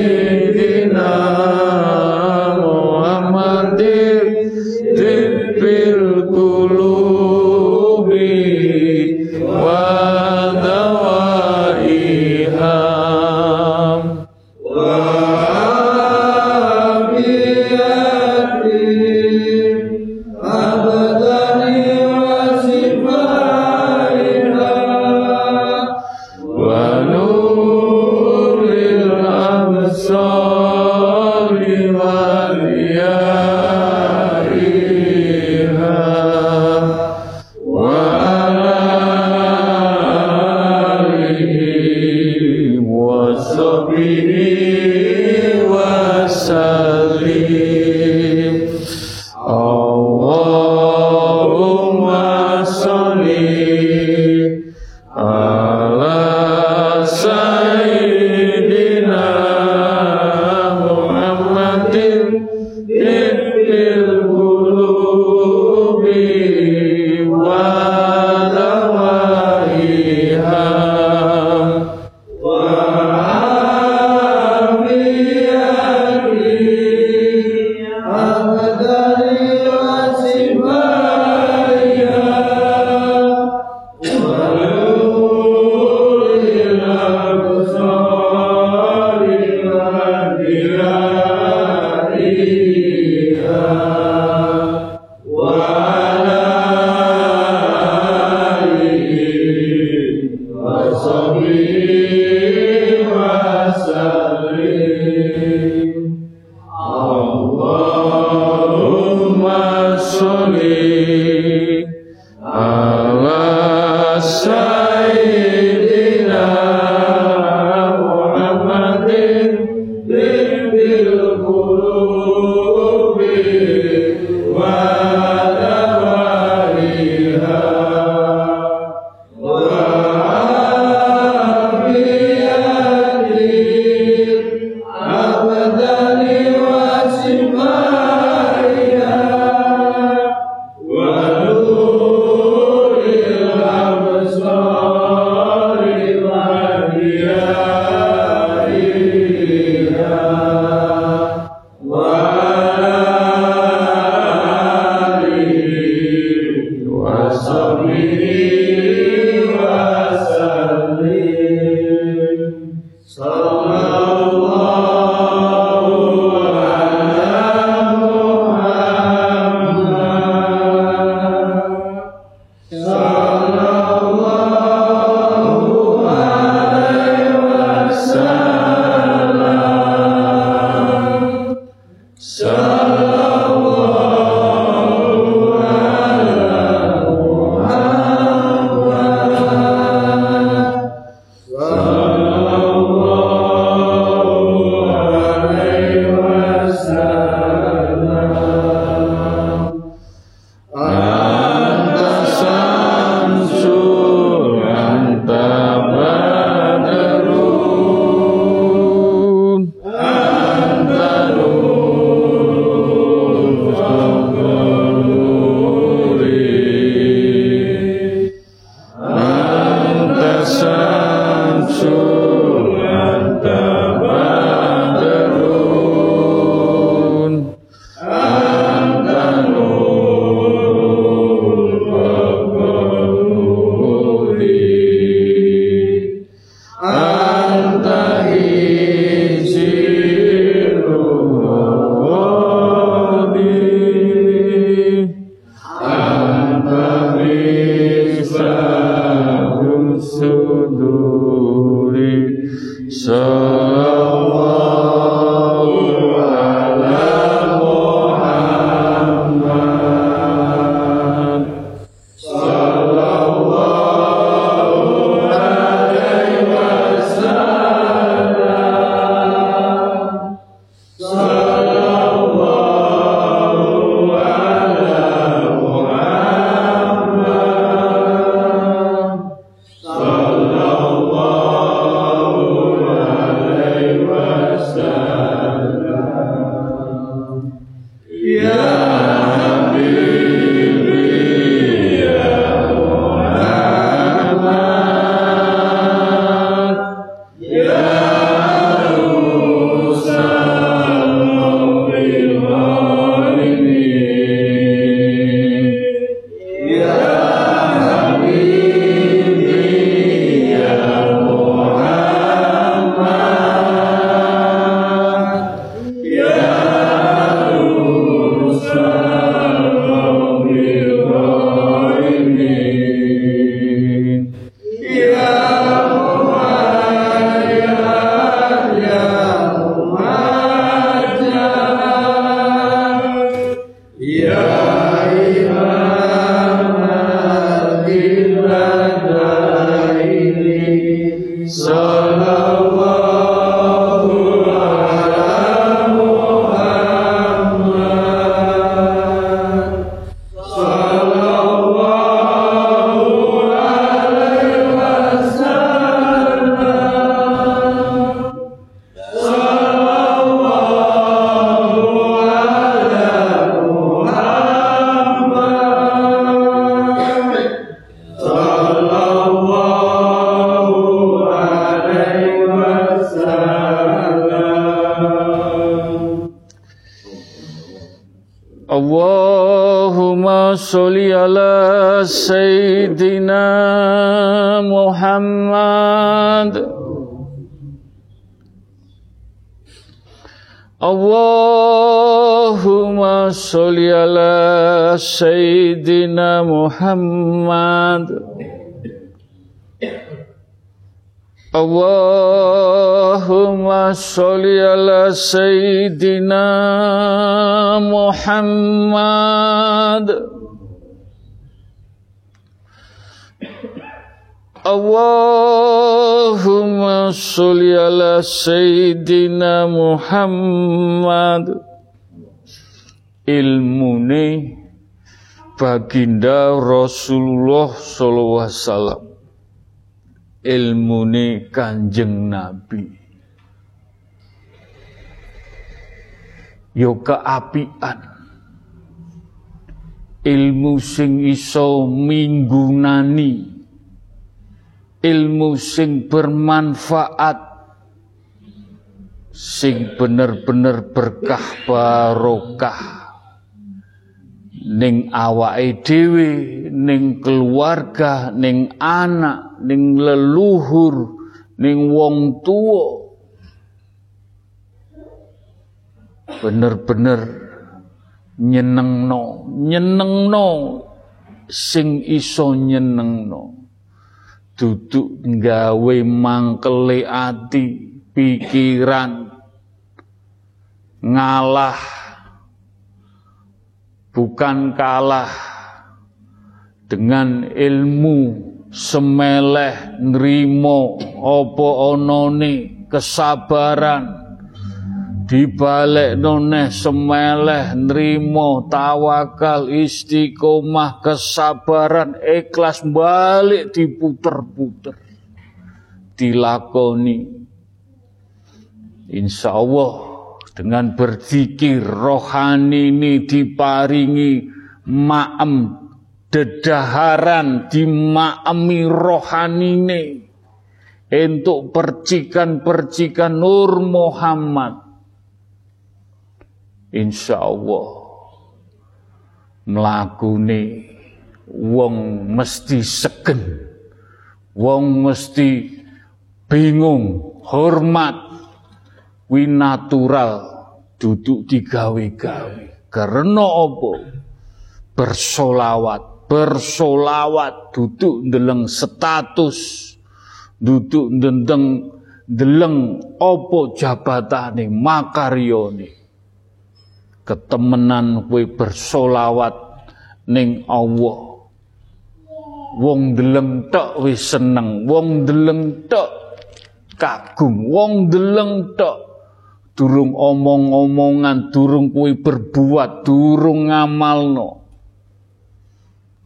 Sholli ala Sayyidina Muhammad. Ilmune baginda Rasulullah sallallahu alaihi wasallam. Ilmune Kanjeng Nabi. Yo keapian. Ilmu sing iso minggunani ilmu sing bermanfaat sing bener-bener berkah barokah ning awake dhewe, ning keluarga, ning anak, ning leluhur, ning wong tuwa. Bener-bener nyenengno, nyenengno sing iso nyenengno. Duduk gawe mangkele ati, pikiran ngalah bukan kalah dengan ilmu semeleh nrimo apa onone kesabaran dibalik noneh semeleh nrimo tawakal istiqomah kesabaran ikhlas balik diputer-puter. Dilakoni. Insya Allah dengan berzikir rohani ini diparingi ma'am dedaharan dimaami rohani ini. Untuk percikan-percikan Nur Muhammad insya Allah melakuni wong mesti segen wong mesti bingung hormat wi natural duduk digawe-gawe. Karena apa? Bersolawat bersolawat duduk ndeleng status duduk ndendeng deleng opo jabatane makaryone ketemenan kowe bersolawat ning Allah wong deleng tok wis seneng wong deleng tok kagum wong deleng tok durung omong-omongan, durung kuwi berbuat, durung ngamalno.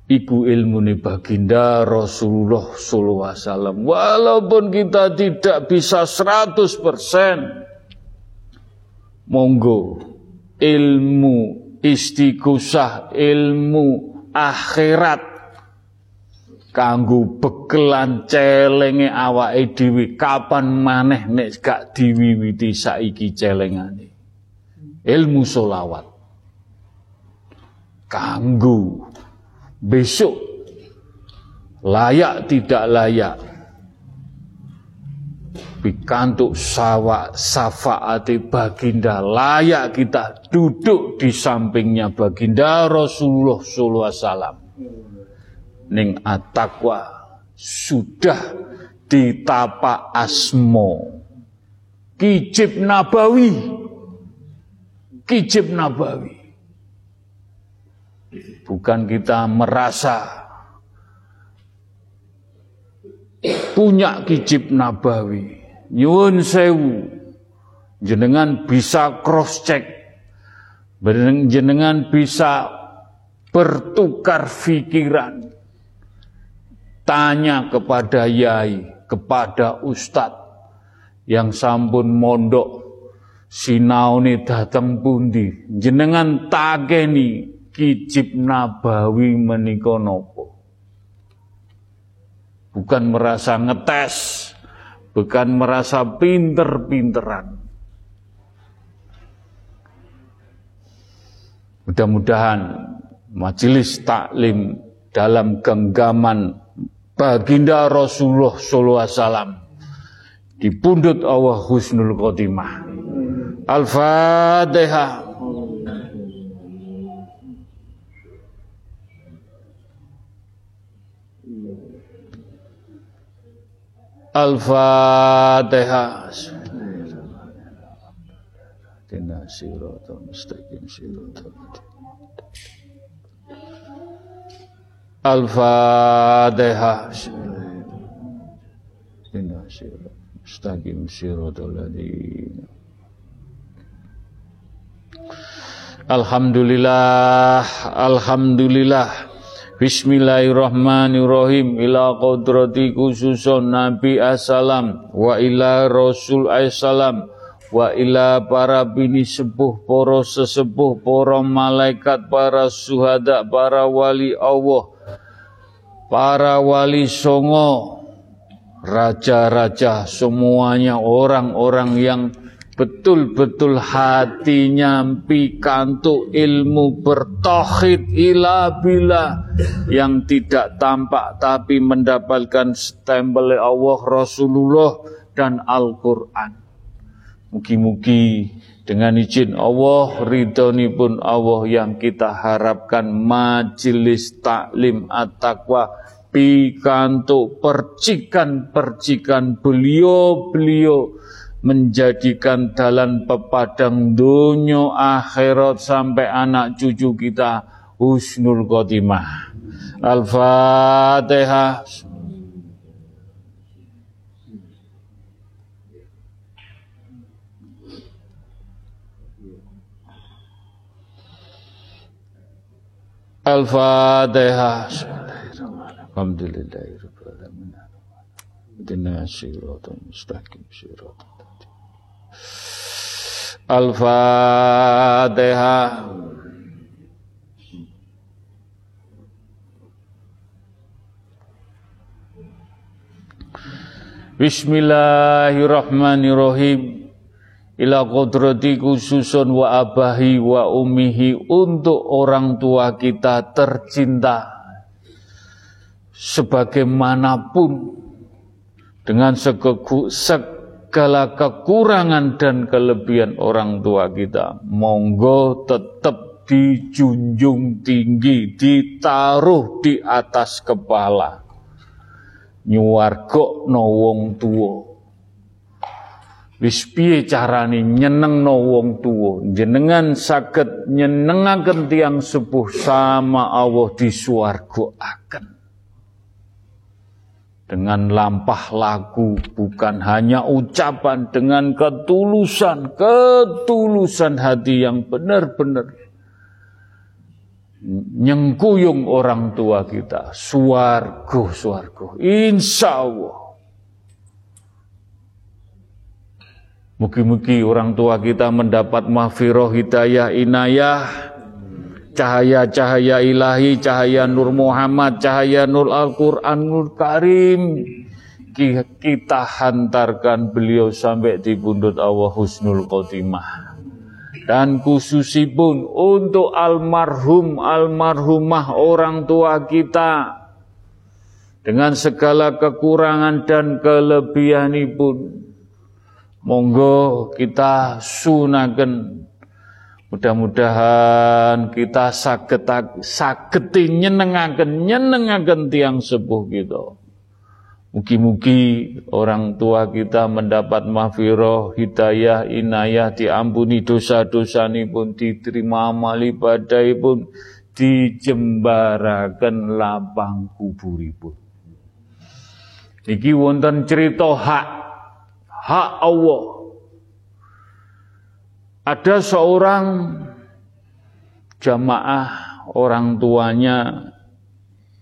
Iku ilmu baginda Rasulullah sallallahu alaihi wasallam. Walaupun kita tidak bisa 100% monggo ilmu istighosah, ilmu akhirat. Kanggo bekelan celenge awake dhewe. Kapan maneh nek gak diwiwiti saiki celengane? Ilmu solawat kanggo besok layak tidak layak pikantuk sawa safaati baginda layak kita duduk di sampingnya baginda Rasulullah sallallahu alaihi wasallam. Ning atakwa sudah ditapa asmo. Kijib nabawi. Kijib nabawi. Bukan kita merasa punya kijib nabawi nyuwun sewu. Jenengan bisa cross check. Jenengan bisa bertukar pikiran tanya kepada yai, kepada ustad yang sampun mondok. Sinaune dateng pundi? Jenengan tageni kijib nabawi menika napa? Bukan merasa ngetes bukan merasa pinter-pinteran mudah-mudahan majelis taklim dalam genggaman baginda Rasulullah alaihi wasallam dipundut Allah husnul khotimah. Al-Fatihah. Al-Fatihah. Tina siratal mustaqim siratal Al-Fatihah. Inna sirat mustaqim siratal ladina. Alhamdulillah, Alhamdulillah. Bismillahirrahmanirrahim. Ila qadrati khususun Nabi Assalam wa ila Rasul Assalam wa ila para bini sepuh para sesepuh para malaikat para suhada para wali Allah para wali songo raja-raja semuanya orang-orang yang betul-betul hatinya pikantu ilmu bertohid ila bila. Yang tidak tampak tapi mendapatkan stempel Allah Rasulullah dan Al-Quran. Mugi-mugi dengan izin Allah, ridhoni pun Allah yang kita harapkan. Majelis taklim at-taqwa pikantuk percikan-percikan beliau-beliau menjadikan dalan pepadang dunia akhirat sampai anak cucu kita husnul khotimah. Al-Fatihah. Al-Fatihah. Alhamdulillahirrahmanirrahim. Dina siratul mustaqim siratul Al-Fatihah. Bismillahirrahmanirrahim ila kodrati khususun wa abahi wa umihi untuk orang tua kita tercinta sebagaimanapun dengan seg segala kekurangan dan kelebihan orang tua kita, monggo tetap dijunjung tinggi, ditaruh di atas kepala. Nyuwarga no wong tuwa. Wis piye carane nyenengno wong tuwa? Jenengan saged nyenengaken tiang sepuh sama Allah di swarga akan dengan lampah lagu, bukan hanya ucapan dengan ketulusan, ketulusan hati yang benar-benar nyengkuyung orang tua kita. Suargo, suargo. Insya Allah. Mugi-mugi orang tua kita mendapat mahfirah hidayah inayah cahaya-cahaya ilahi, cahaya Nur Muhammad, cahaya Nur Al-Quran, Nur Karim. Kita hantarkan beliau sampai di bundut Allah Husnul Khotimah. Dan khususipun untuk almarhum, almarhumah orang tua kita. Dengan segala kekurangan dan kelebihan pun. Monggo kita sunakan Mudah-mudahan kita saged sageti nyenengaken nyenengaken tiang sepuh kita. Mugi-mugi orang tua kita mendapat mahfirah, hidayah, inayah, diampuni dosa-dosa pun diterima amal ibadah pun dijembarakan lapang kuburipun. Iki wonten cerita hak hak Allah ada seorang jamaah orang tuanya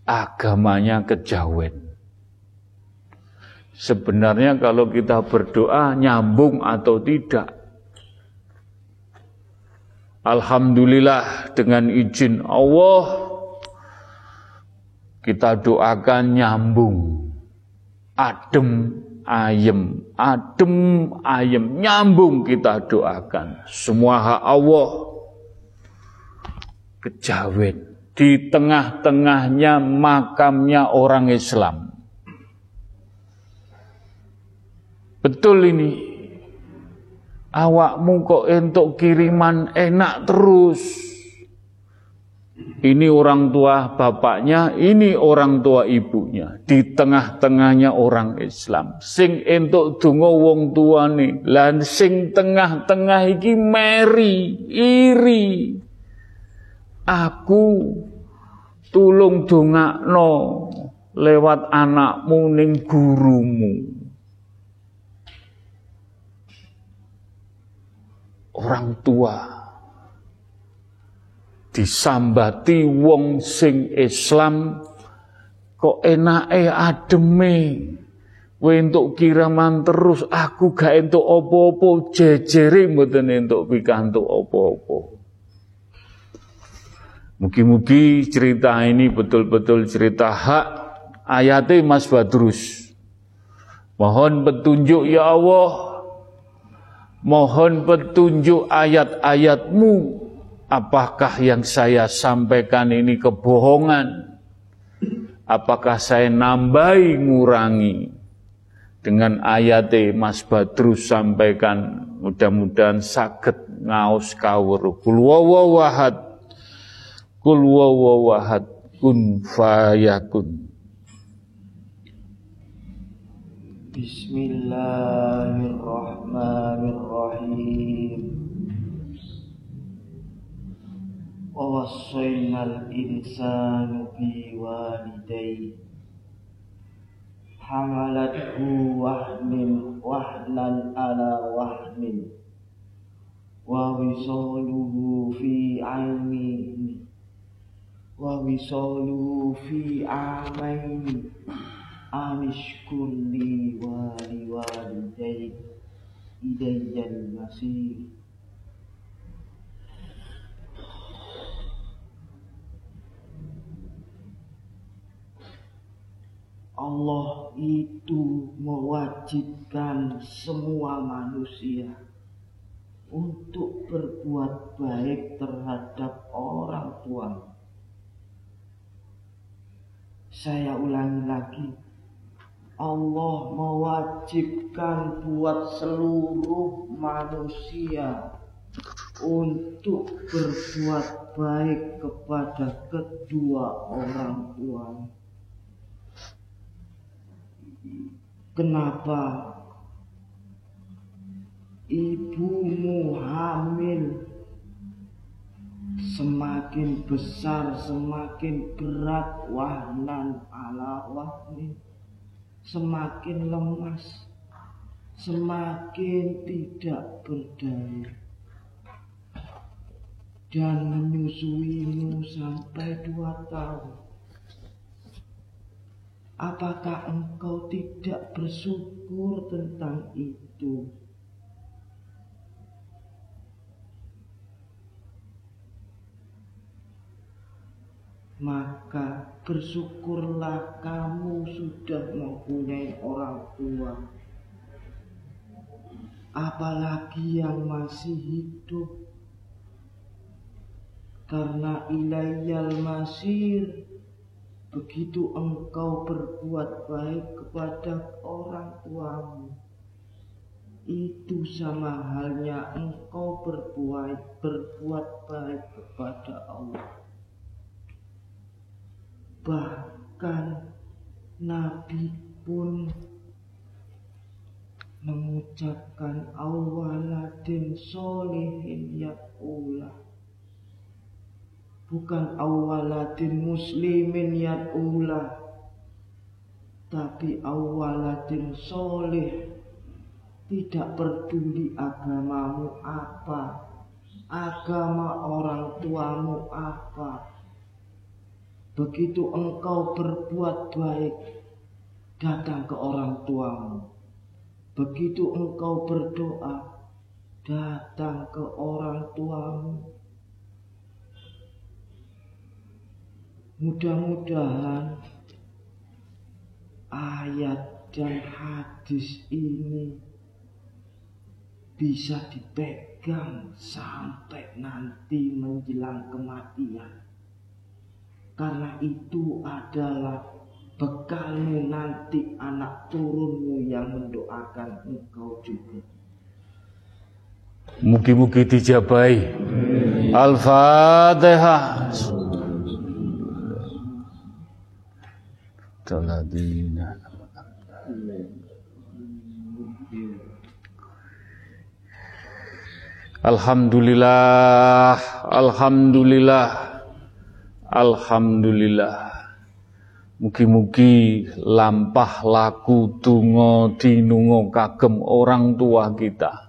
agamanya kejawen. Sebenarnya kalau kita berdoa nyambung atau tidak. Alhamdulillah dengan izin Allah kita doakan nyambung, adem, ayem, adem ayem, nyambung kita doakan. Semua hak Allah kejawen di tengah-tengahnya makamnya orang Islam. Betul ini. Awakmu kok untuk kiriman enak terus. Ini orang tua bapaknya, ini orang tua ibunya. Di tengah-tengahnya orang Islam. Sing entuk donga wong tuane, lan sing tengah-tengah iki meri, iri. Aku tulung dongakno lewat anakmu ning gurumu. Orang tua disambati wong sing Islam kok enake ademe kowe entuk kiraman terus aku gak entuk apa-apa jejere mboten entuk pikantuk apa-apa Mugi-mugi cerita ini betul-betul cerita hak ayatnya Mas Badrus. Mohon petunjuk ya Allah. Mohon petunjuk ayat-ayatmu. Apakah yang saya sampaikan ini kebohongan? Apakah saya nambahi ngurangi? Dengan ayatnya Mas Badrus sampaikan mudah-mudahan sakit ngaus kawur. Kulwawawahad Kul wawawahad kun fayakun. Bismillahirrahmanirrahim. Wa wassayna al-insanu bi walidayhi hamalathu wahnin wahnan ala wahnin wa wisaluhu fi aini wa wisalu fi amaini anishkur li wa li walidayk idayyal masir Allah itu mewajibkan semua manusia untuk berbuat baik terhadap orang tua. Saya ulangi lagi. Allah mewajibkan buat seluruh manusia untuk berbuat baik kepada kedua orang tua. Kenapa? Ibumu hamil. Semakin besar semakin berat wahnan ala wahnin semakin lemas semakin tidak berdaya. Dan menyusuimu sampai dua tahun apakah engkau tidak bersyukur tentang itu maka bersyukurlah kamu sudah mempunyai orang tua. Apalagi yang masih hidup. Karena ilayal masir begitu engkau berbuat baik kepada orang tuamu itu sama halnya engkau berbuat berbuat baik kepada Allah. Bahkan Nabi pun mengucapkan awaladin solihin ya'ulah bukan awaladin muslimin ya'ulah tapi awaladin solih tidak peduli agamamu apa agama orang tuamu apa Begitu engkau berbuat baik, datang ke orang tuamu. Begitu engkau berdoa, datang ke orang tuamu. Mudah-mudahan ayat dan hadis ini bisa dipegang sampai nanti menjelang kematian. Karena itu adalah bekalmu nanti anak turunmu yang mendoakan engkau juga. Mugi-mugi dijabai. Al-Fatihah. Alhamdulillah, Alhamdulillah. Alhamdulillah. Mugi-mugi lampah laku tungo dinungo kagem orang tua kita.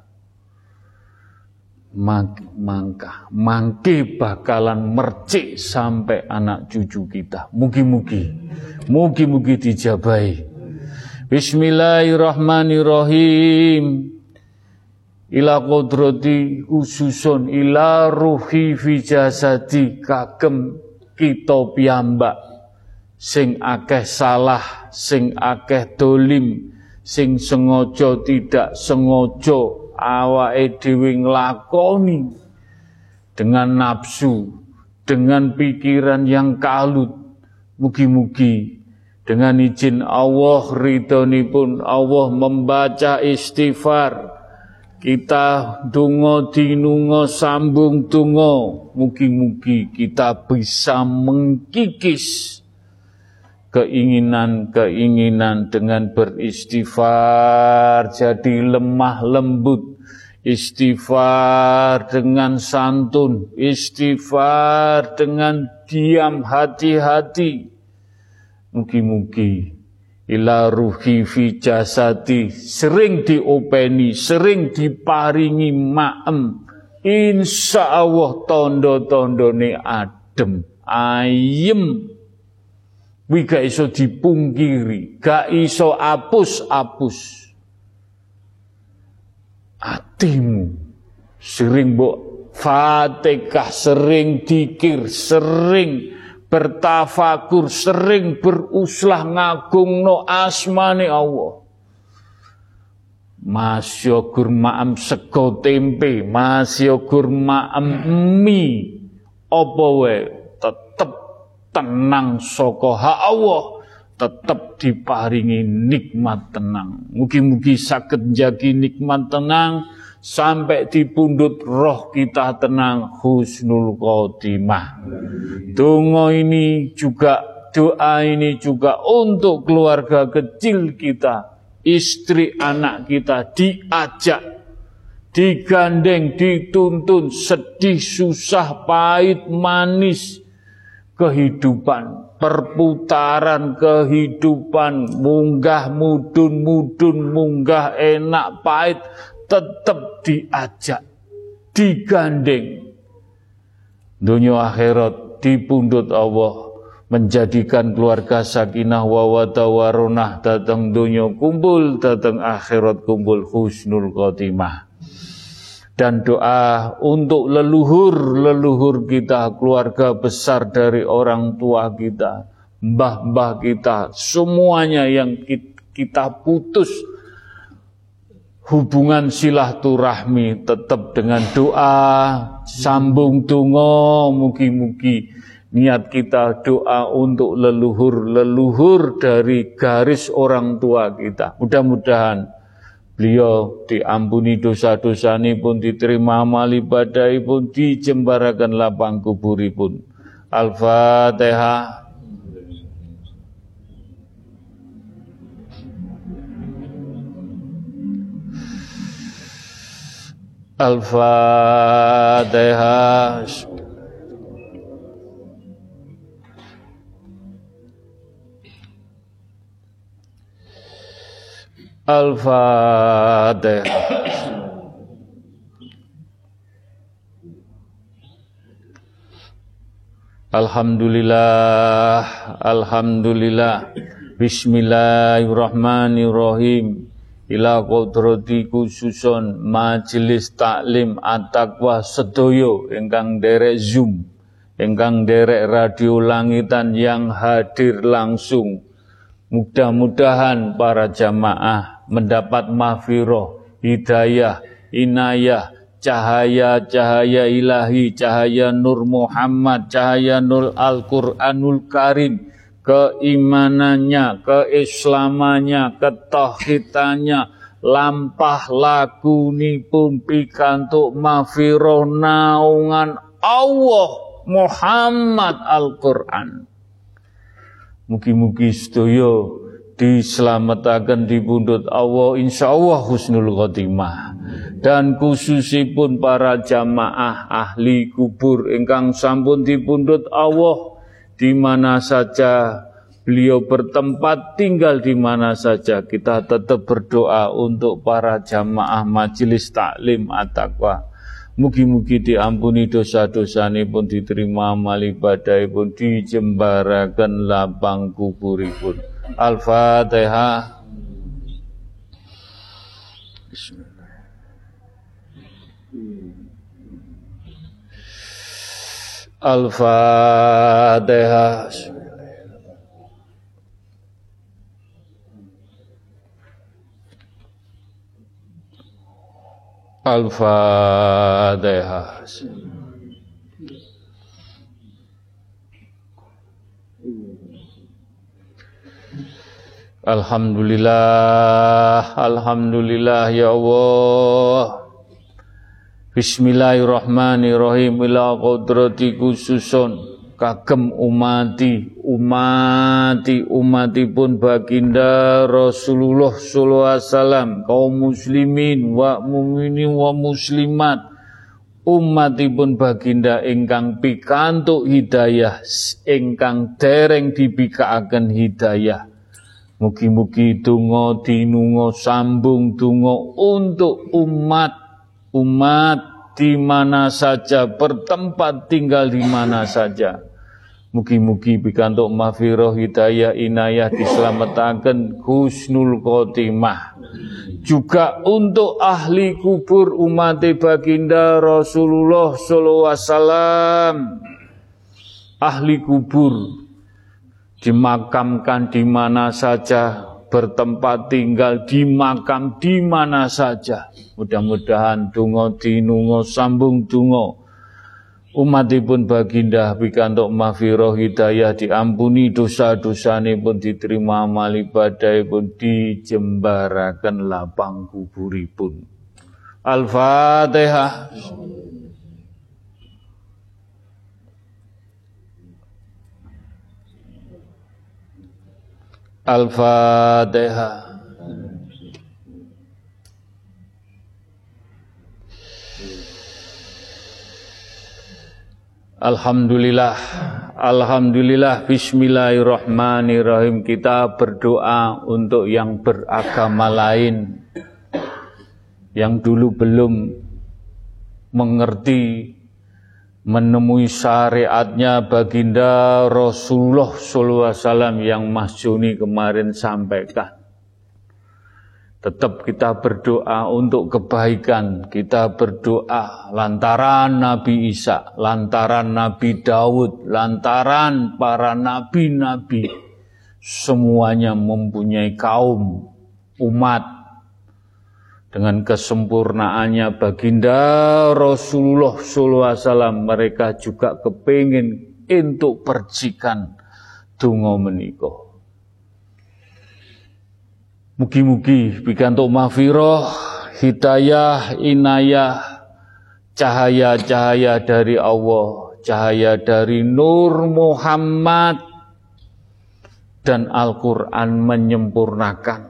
Mangkah. Mangke bakalan mercik sampai anak cucu kita. Mugi-mugi. Mugi-mugi dijabai Bismillahirrahmanirrahim. Ila kodrati khususun ila ruhi fi kagem kita piyambak. Sing akeh salah sing akeh dolim sing sengaja tidak sengaja awake dhewe nglakoni dengan nafsu, dengan pikiran yang kalut. Mugi-mugi dengan izin Allah pun Allah membaca istighfar kita dungo dinungo sambung dungo mugi-mugi kita bisa mengkikis keinginan-keinginan dengan beristighfar jadi lemah lembut. Istighfar dengan santun. Istighfar dengan diam hati-hati. Mugi-mugi. Ila ruhi fi jasadi. Sering diopeni sering diparingi maem. Insya Allah tondo-tondone adem ayem Wi gak iso dipungkiri, gak iso apus-apus. Atimu sering mbok Fatihah, sering dikir, sering bertafakur, sering beruslah ngagung no asmane Allah. Masyogur ma'am sego tempe, masyogur ma'am mie, apa tetep tenang soko ha Allah tetap diparingi nikmat tenang. Mugi-mugi sakit jagi nikmat tenang sampai di pundut roh kita tenang husnul khotimah. Dongo ini juga doa ini juga untuk keluarga kecil kita, istri anak kita diajak digandeng, dituntun, sedih, susah, pahit, manis, kehidupan, perputaran kehidupan, munggah mudun mudun, munggah enak pahit, tetap diajak, digandeng. Dunia akhirat dipundut Allah menjadikan keluarga sakinah wa watawarunah datang dunia kumpul datang akhirat kumpul husnul khotimah dan doa untuk leluhur-leluhur kita, keluarga besar dari orang tua kita, mbah-mbah kita, semuanya yang kita putus hubungan silaturahmi tetap dengan doa, sambung tungo, mugi-mugi niat kita doa untuk leluhur-leluhur dari garis orang tua kita. Mudah-mudahan Beliau diampuni dosa-dosa ini pun diterima amal ibadah pun dijembarakan lapang kuburi pun. Al-Fatihah. Al-Fatihah. Al-Fatihah. Alhamdulillah, Alhamdulillah, Bismillahirrahmanirrahim. Ila kodrati khususon majelis taklim at-taqwa sedoyo ingkang derek Zoom, ingkang derek radio langitan yang hadir langsung Mudah-mudahan para jamaah mendapat mahfiroh, hidayah, inayah, cahaya-cahaya ilahi, cahaya Nur Muhammad, cahaya Nur Al-Quranul Karim, keimanannya, keislamannya, ketauhidannya, lampah lagu pun pikantuk mahfiroh naungan Allah Muhammad Al-Quran. Mugi-mugi sedaya diselamatkan di pundut Allah insya Allah husnul khotimah dan khususipun para jamaah ahli kubur ingkang sampun di pundut Allah di mana saja beliau bertempat tinggal di mana saja kita tetap berdoa untuk para jamaah majelis taklim at-taqwa Mugi-mugi diampuni dosa-dosane pun diterima amal ibadah pun dijembarakan lapang kuburipun. Al-Fatihah. Bismillah. Al-Fatihah. Al-Fatihah. Alhamdulillah, Alhamdulillah ya Allah. Bismillahirrahmanirrahim. Ila qudrati khususun. Kagem umati umati umati pun baginda Rasulullah sallallahu alaihi wasallam. Kaum muslimin wa mukminin wa muslimat. Umatipun baginda ingkang pikantuk hidayah ingkang dereng dibikaaken hidayah Mugi-mugi donga dinunga sambung donga untuk umat umat di mana saja bertempat tinggal di mana saja Mugi-mugi pikantuk mafiroh hidayah inayah diselamatkan husnul khotimah. Juga untuk ahli kubur umat baginda Rasulullah wasallam. Ahli kubur dimakamkan di mana saja, bertempat tinggal di makam di mana saja. Mudah-mudahan dungo dinungo sambung dungo umatipun baginda pikantuk mafiroh hidayah diampuni dosa-dosa pun diterima amal ibadah pun dijembarakan lapang kuburipun. Al-Fatihah. Al-Fatihah. Alhamdulillah, Alhamdulillah, Bismillahirrahmanirrahim. Kita berdoa untuk yang beragama lain, yang dulu belum mengerti, menemui syariatnya baginda Rasulullah SAW yang Mas Juni kemarin sampaikan. Tetap kita berdoa untuk kebaikan, kita berdoa lantaran Nabi Isa, lantaran Nabi Daud, lantaran para nabi-nabi, semuanya mempunyai kaum, umat, dengan kesempurnaannya baginda Rasulullah SAW mereka juga kepingin untuk percikan dungo menikah. Mugi-mugi bikantuk mafiroh, hidayah, inayah, cahaya-cahaya dari Allah, cahaya dari Nur Muhammad, dan Al-Quran menyempurnakan.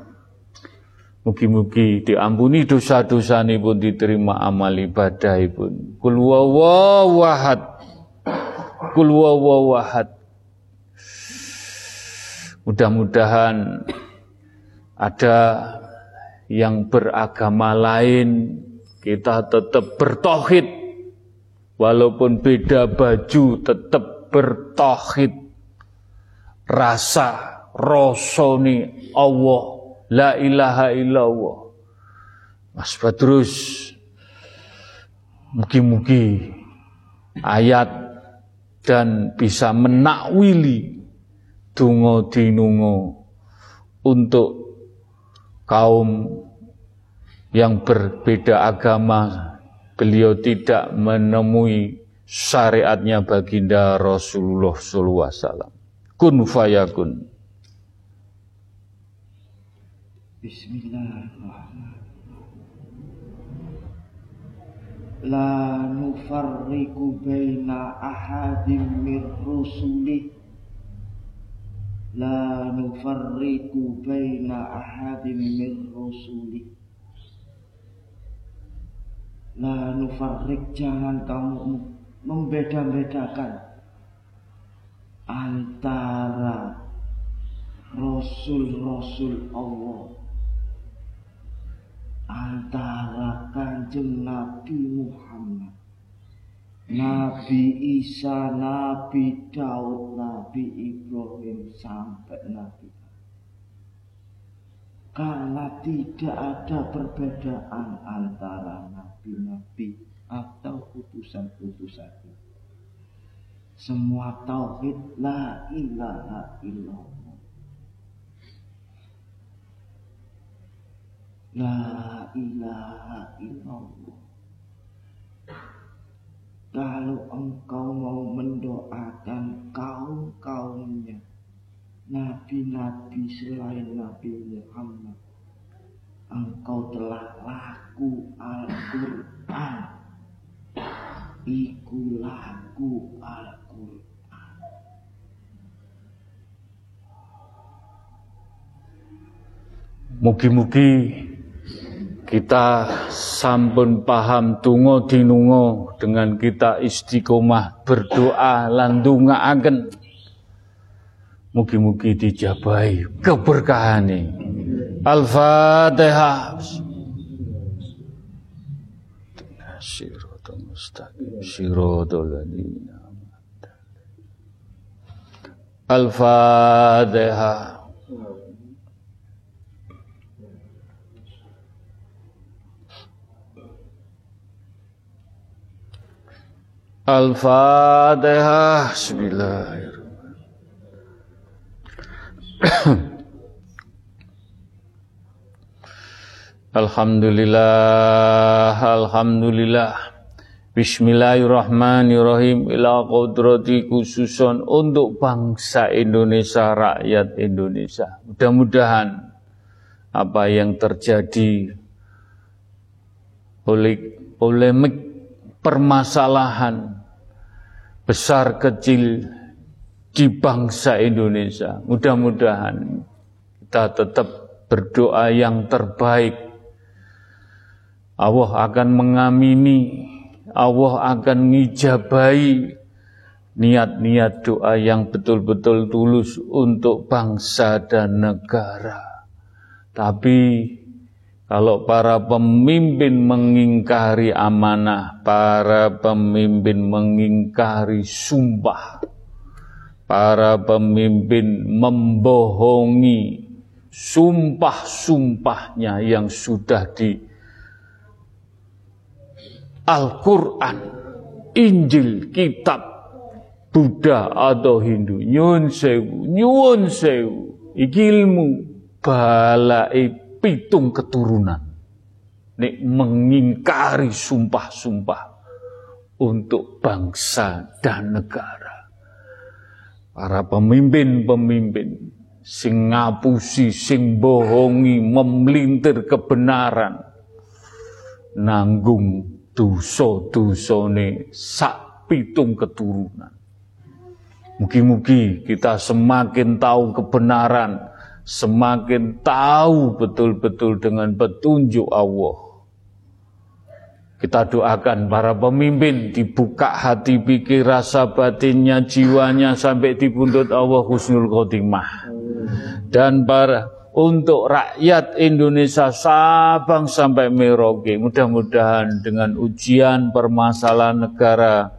Mugi-mugi diampuni dosa-dosa pun diterima amal ibadah pun. Kul wawawahad. Kul. Mudah-mudahan ada yang beragama lain, kita tetap bertohid. Walaupun beda baju, tetap bertohid. Rasa, rosoni Allah, la ilaha illallah. Mas Badrus, mugi-mugi ayat dan bisa menakwili dungo dinungo untuk kaum yang berbeda agama, beliau tidak menemui syariatnya baginda Rasulullah SAW. Kun fayakun. Bismillahirrahmanirrahim. La nufarriku baina ahadim mir rusulih la nufarriqu baina ahadin min rusuli la nufarriq jangan kamu membeda-bedakan antara rasul-rasul Allah antara kanjeng Nabi Muhammad. Nabi Isa, Nabi Daud, Nabi Ibrahim sampai Nabi karena tidak ada perbedaan antara nabi-nabi atau utusan-utusan semua tauhid la ilaha illallah la ilaha illallah. Kalau engkau mau mendoakan kaum-kaumnya nabi-nabi selain Nabi Muhammad engkau telah laku Al-Quran. Iku laku Al-Quran. Mugi-mugi kita sampun paham tungo dinungo dengan kita istiqomah berdoa landunga agen Mugi-mugi dijabai keberkahane. Al-Fatihah. Al-Fatihah. Al-Fatihah. Bismillahirrahmanirrahim. Alhamdulillah, Alhamdulillah. Bismillahirrahmanirrahim. Ila kodrati khususon untuk bangsa Indonesia, rakyat Indonesia. Mudah-mudahan apa yang terjadi oleh polemik permasalahan besar kecil di bangsa Indonesia. Mudah-mudahan kita tetap berdoa yang terbaik. Allah akan mengamini, Allah akan ngijabai niat-niat doa yang betul-betul tulus untuk bangsa dan negara. Tapi kalau para pemimpin mengingkari amanah, para pemimpin mengingkari sumpah, para pemimpin membohongi sumpah-sumpahnya yang sudah di Al-Quran, Injil, Kitab, Buddha atau Hindu. Nyun sewu, nyun sewu, ilmu balai pitung keturunan. Nek mengingkari sumpah-sumpah untuk bangsa dan negara para pemimpin-pemimpin sing ngapusi, sing bohongi, memelintir kebenaran, nanggung dosa-dosane sak pitung keturunan. Mugi-mugi kita semakin tahu kebenaran, semakin tahu betul-betul dengan petunjuk Allah kita doakan para pemimpin dibuka hati pikir rasa batinnya jiwanya sampai di pundut Allah husnul khotimah. Dan para untuk rakyat Indonesia Sabang sampai Merauke mudah-mudahan dengan ujian permasalahan negara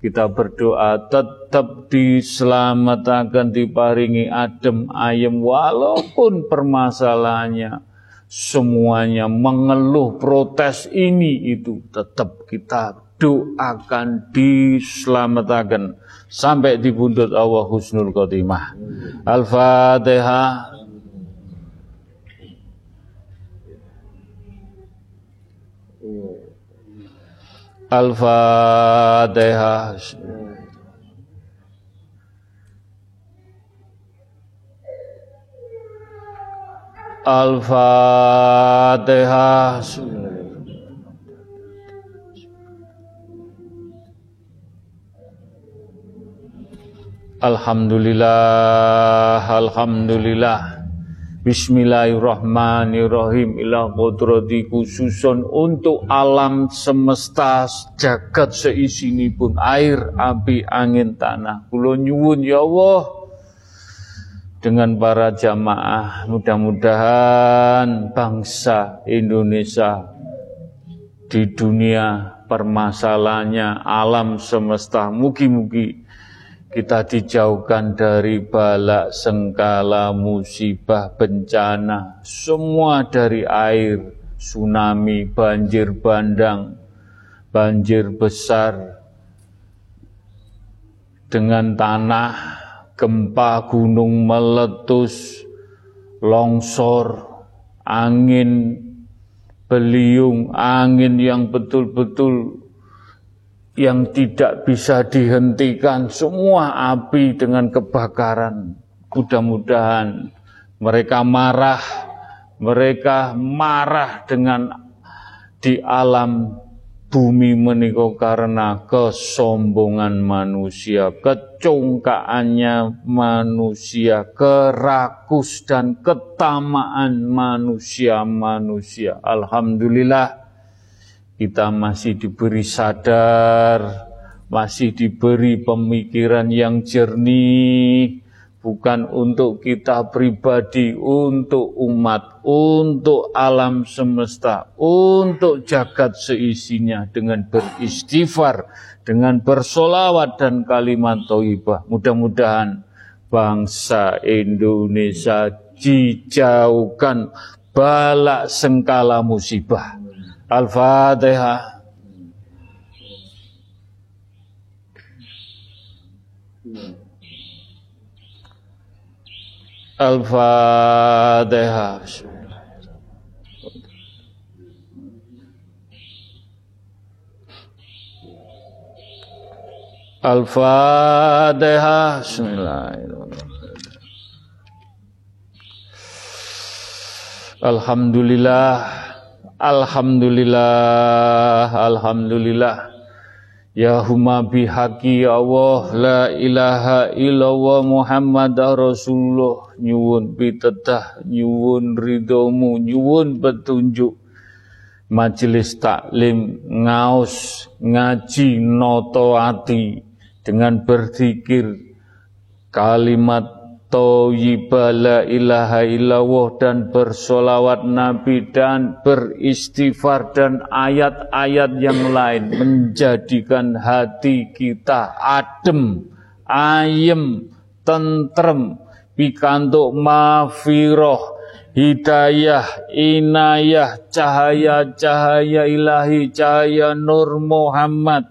kita berdoa tetap diselamatkan diparingi adem ayem walaupun permasalahannya semuanya mengeluh protes ini itu tetap kita doakan diselamatkan sampai di buntut Allah husnul khotimah. Al-Fatihah. Al-Fatihah. Al-Fatihah. Alhamdulillah, Alhamdulillah. Bismillahirrahmanirrahim ila kodrati khususon untuk alam semesta jagat seisini pun air, api, angin, tanah. Kulo nyuwun ya Allah dengan para jamaah. Mudah-mudahan bangsa Indonesia di dunia permasalahannya alam semesta. Mugi-mugi kita dijauhkan dari balak, sengkala, musibah, bencana, semua dari air, tsunami, banjir bandang, banjir besar, dengan tanah, gempa gunung meletus, longsor, angin, beliung, angin yang betul-betul yang tidak bisa dihentikan, semua api dengan kebakaran. Mudah-mudahan mereka marah, mereka marah dengan di alam bumi meniko karena kesombongan manusia, kecongkaannya manusia, kerakus dan ketamaan manusia-manusia. Alhamdulillah kita masih diberi sadar, masih diberi pemikiran yang jernih, bukan untuk kita pribadi, untuk umat, untuk alam semesta, untuk jagat seisinya dengan beristighfar, dengan bersolawat dan kalimat toibah. Mudah-mudahan bangsa Indonesia dijauhkan balak sengkala musibah. Al-Fatihah. Al-Fatihah. Al-Fatihah. Bismillahirrahmanirrahim. Alhamdulillah. Alhamdulillah. Alhamdulillah. Ya huma bihaqi ya Allah la ilaha illallah Muhammad Rasulullah nyuwun pitedah nyuwun ridomu nyuwun petunjuk majelis taklim ngaus ngaji noto ati dengan berzikir kalimat Tayyibah la ilaha illallah dan bersolawat Nabi dan beristighfar dan ayat-ayat yang lain menjadikan hati kita adem, ayem, tentrem, pikantuk mafiroh, hidayah, inayah, cahaya-cahaya ilahi, cahaya Nur Muhammad,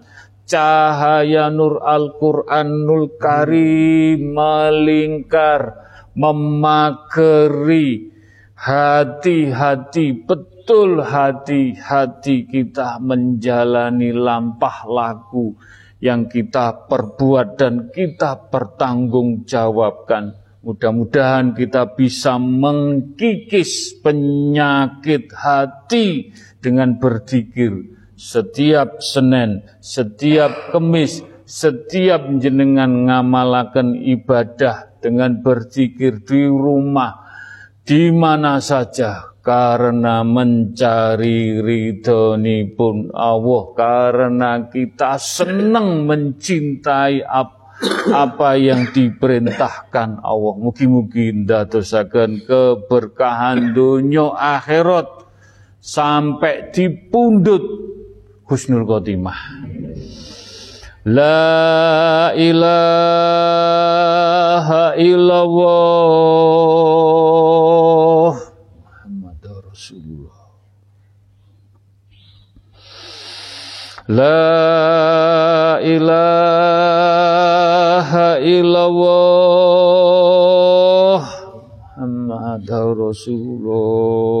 cahaya nur Al-Quranul Karim melingkar, memakeri hati-hati, betul hati-hati kita menjalani lampah laku yang kita perbuat dan kita pertanggungjawabkan. Mudah-mudahan kita bisa mengkikis penyakit hati dengan berzikir setiap Senin, setiap Kemis, setiap jenengan ngamalakan ibadah dengan berzikir di rumah, di mana saja, karena mencari ridhoni pun Allah, karena kita senang mencintai apa apa yang diperintahkan Allah. Mugi-mugi ndadosaken keberkahan dunia akhirat sampai dipundut husnul khotimah. La ilaha illallah Muhammad Rasulullah. La ilaha illallah Muhammad Rasulullah.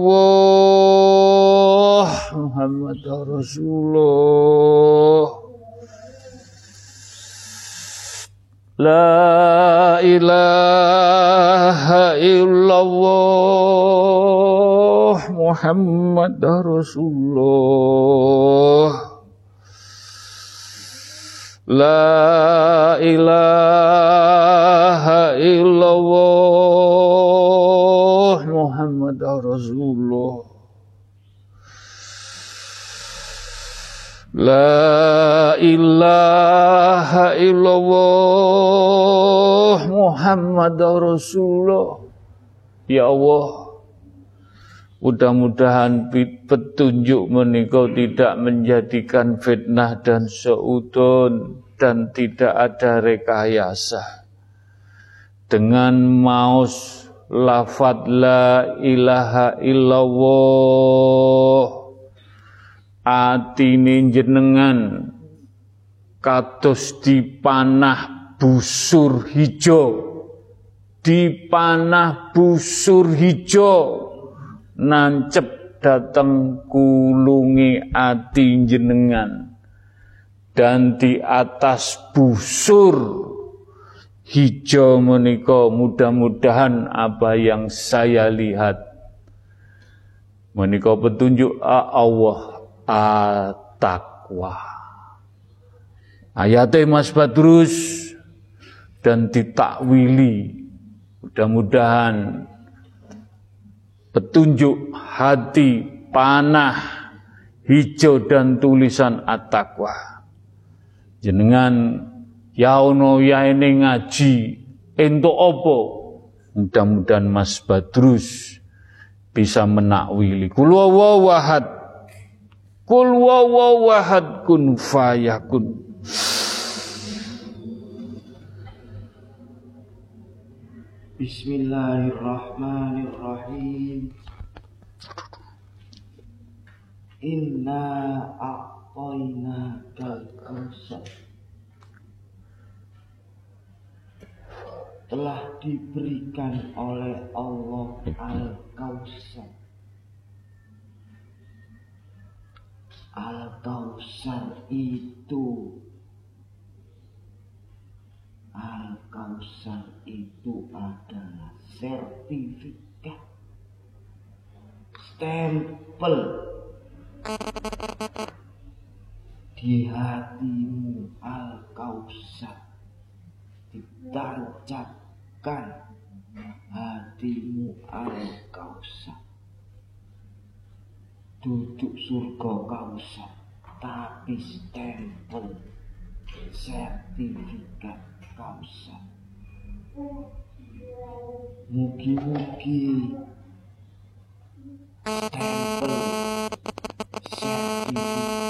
illallah Muhammad Rasulullah. La ilaha illallah Muhammad Rasulullah. La ilaha illallah Muhammad Rasulullah La ilaha illallah Muhammad Rasulullah Ya Allah Mudah-mudahan petunjuk menikah tidak menjadikan fitnah dan seudon dan tidak ada rekayasa. Dengan maus lafad la ilaha illallah. Atine jenengan kados dipanah busur hijau. Dipanah busur hijau. Nancep dateng kulungi ati jenengan. Dan di atas busur hijau menika mudah-mudahan apa yang saya lihat. Menika petunjuk Allah at-taqwa ayatnya Mas Badrus dan ditakwili. Mudah-mudahan petunjuk hati, panah, hijau dan tulisan at-taqwa. Jenengan yaono yaene ngaji ento opo. Mudah-mudahan Mas Badrus bisa menakwili. Kul wawahad. Kul wawahad kun fayakun. Bismillahirrahmanirrahim. Inna a'toina kal telah diberikan oleh Allah Al-Kausar. Al-Kausar itu Al-Kausar itu adalah sertifikat stempel di hatimu Al-Kausar ditancapkan hatimu Al-Kausar duduk surga kausar tapi stempel sertifikat kausar. Mugi-mugi stempel sertifikat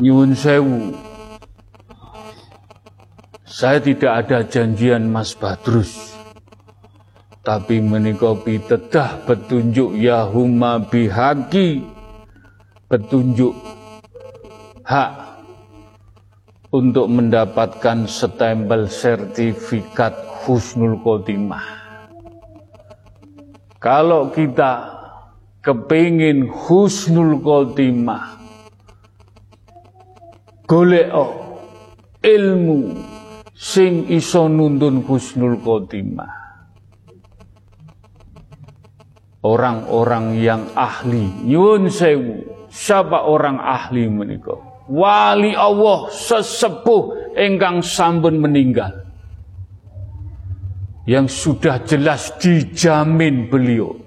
Nyun sewu. Saya tidak ada janjian Mas Badrus tapi menika tedah petunjuk Yahuma bihaki petunjuk hak untuk mendapatkan stempel sertifikat husnul khotimah. Kalau kita kepingin husnul khotimah, golek ilmu sing iso nuntun husnul khotimah. Orang-orang yang ahli nyun sewu. Siapa orang ahli menika? Wali Allah sesepuh engkang sampun meninggal. Yang sudah jelas dijamin beliau.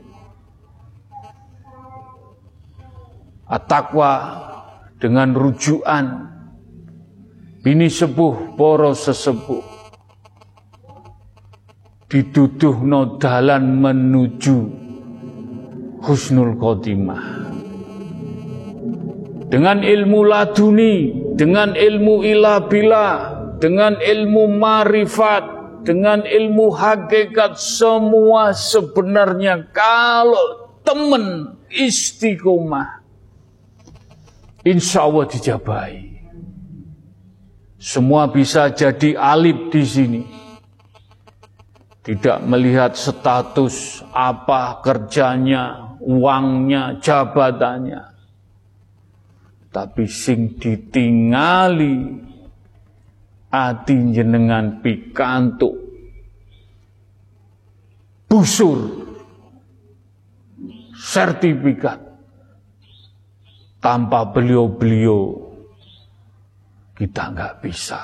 Atakwa dengan rujukan bini sepuh poro sesepuh dituduh no dalan menuju husnul khotimah. Dengan ilmu laduni, dengan ilmu ilabila, dengan ilmu marifat, dengan ilmu hakikat semua sebenarnya kalau temen istiqomah insya Allah dijabai. Semua bisa jadi alif di sini. Tidak melihat status apa kerjanya, uangnya, jabatannya. Tapi sing ditingali ati jenengan pikantuk busur sertifikat tanpa beliau-beliau kita nggak bisa.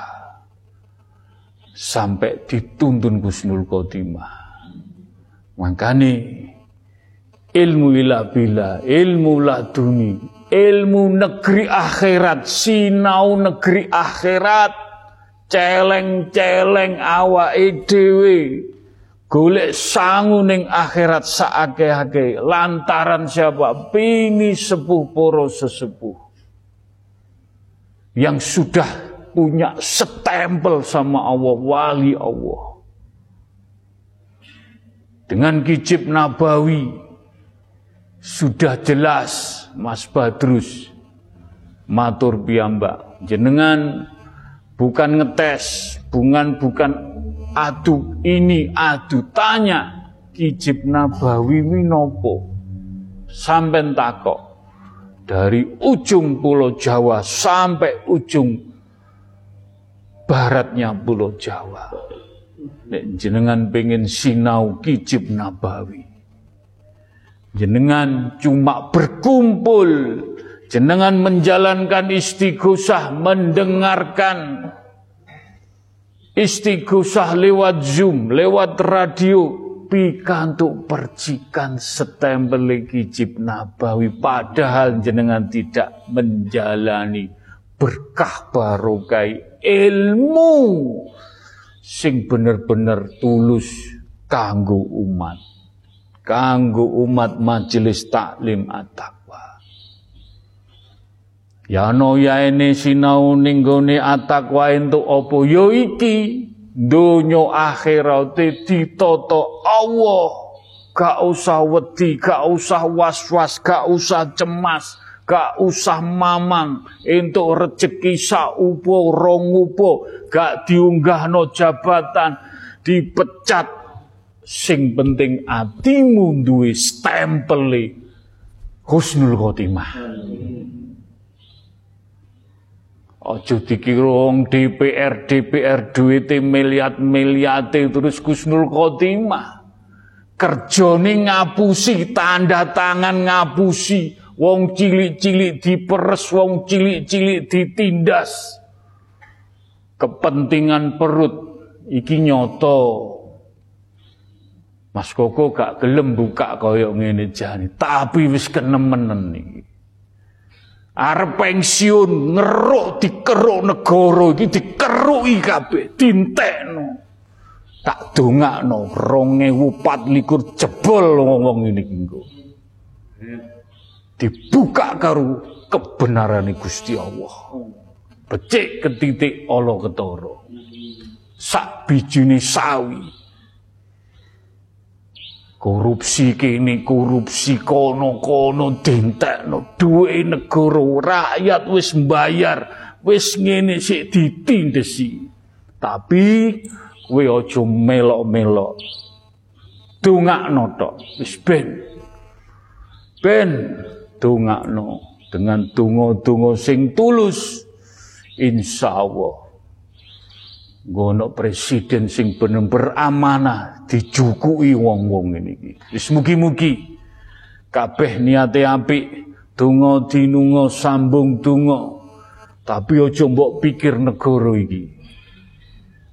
Sampai dituntun Gusnul Khotimah. Makanya ilmu ila bila, ilmu laduni, ilmu negeri akhirat, sinau negeri akhirat, celeng-celeng awake dhewe golek sangu ning akhirat saake-ake lantaran siapa? Pini sepuh poro sesepuh yang sudah punya stempel sama Allah wali Allah. Dengan kicip nabawi sudah jelas Mas Badrus matur piyambak. Jenengan bukan ngetes, bukan bukan adu ini adu. Tanya kijib nabawi winopo sampai takok dari ujung pulau Jawa sampai ujung baratnya pulau Jawa. Nek jenengan pengen sinau kijib nabawi. Jenengan cuma berkumpul Jenengan menjalankan istighosah, mendengarkan istighosah lewat Zoom, lewat radio, pikantuk percikan setempel kijib nabawi. Padahal jenengan tidak menjalani berkah barokai ilmu sing bener-bener tulus kanggo umat. Kanggo umat majelis taklim atak Ya no ya ini sinau ning gone atakwa entuk apa? Ya iki donya akhirate ditata Allah. Gak usah wedi, gak usah was-was, gak usah cemas, gak usah mamang entuk rejeki saupo rong upo, gak diunggahno jabatan, dipecat. Sing penting atimu duwe stempele husnul khotimah. Ojo dikira DPR DPR duwite miliat-miliate terus Gusnul Khotimah. Kerjane ngapusi, tanda tangan ngapusi, wong cilik-cilik diperes, wong cilik-cilik ditindas. Kepentingan perut iki nyoto. Mas Koko gak gelem buka koyok ngene jani, tapi wis kenemenen iki arep pensiun ngeruk dikeruk negara iki dikeruki kabeh dintekno. Tak dongakno 2024 jebol ngomong ini engko. Dibuka karo kebenaran Gusti Allah. Becik ke titik Allah ketara. Sak bijine sawi korupsi kini korupsi kono kono dintekno duwe negara rakyat wis mbayar wis ngene sik ditindesi. Tapi kowe aja melok-melok. Dongakno tok wis ben. Ben dongakno dengan donga-donga sing tulus. Insyaallah Gono presiden sing bener beramanah dijukui wong-wong ini. Wis mugi-mugi kabeh niate apik, donga dinunga sambung donga. Tapi aja mbok pikir negara iki.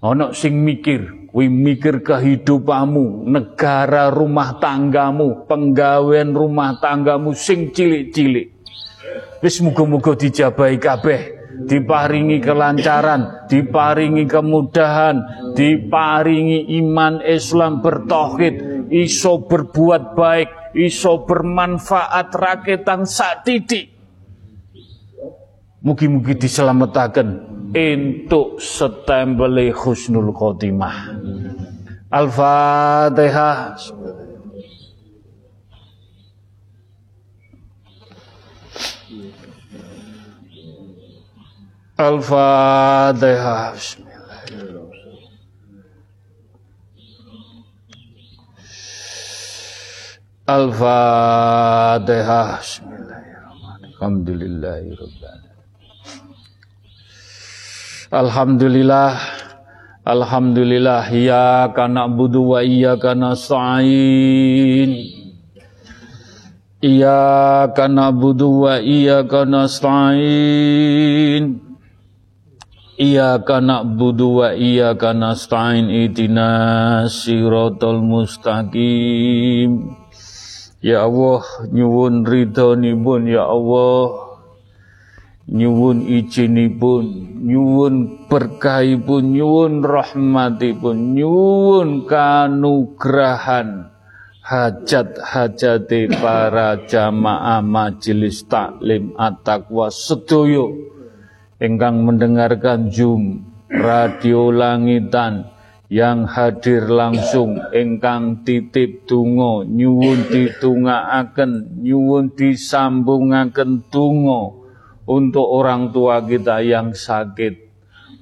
Ana sing mikir, kuwi mikir kehidupanmu, negara rumah tanggamu, penggawean rumah tanggamu sing cilik-cilik. Wis muga-muga dijabahi kabeh diparingi kelancaran, diparingi kemudahan, diparingi iman Islam bertauhid, iso berbuat baik, iso bermanfaat rakyatan sak titik. Mugi-mugi diselamatkan untuk setembele husnul khotimah. Al-Fatihah. Al-Fatihah. Al-Fatihah. Bismillahirrahmanirrahim. Alhamdulillahirrahmanirrahim. Alhamdulillah. Alhamdulillah. Ya kana budu wa iya kana sa'in. Iya kana budu wa iya kana sa'in. Iya kana budu wa kana sa'in. Idina siratul mustaqim. Ya Allah nyuwun ridhonipun ya Allah nyuwun izinipun nyuwun berkahipun nyuwun rahmatipun nyuwun kanugrahan hajat-hajat para jamaah majelis taklim at-taqwa sedoyo ingkang mendengarkan Zoom radio langitan yang hadir langsung ingkang titip tungo nyuwun ditungaaken nyuwun disambungaken tungo untuk orang tua kita yang sakit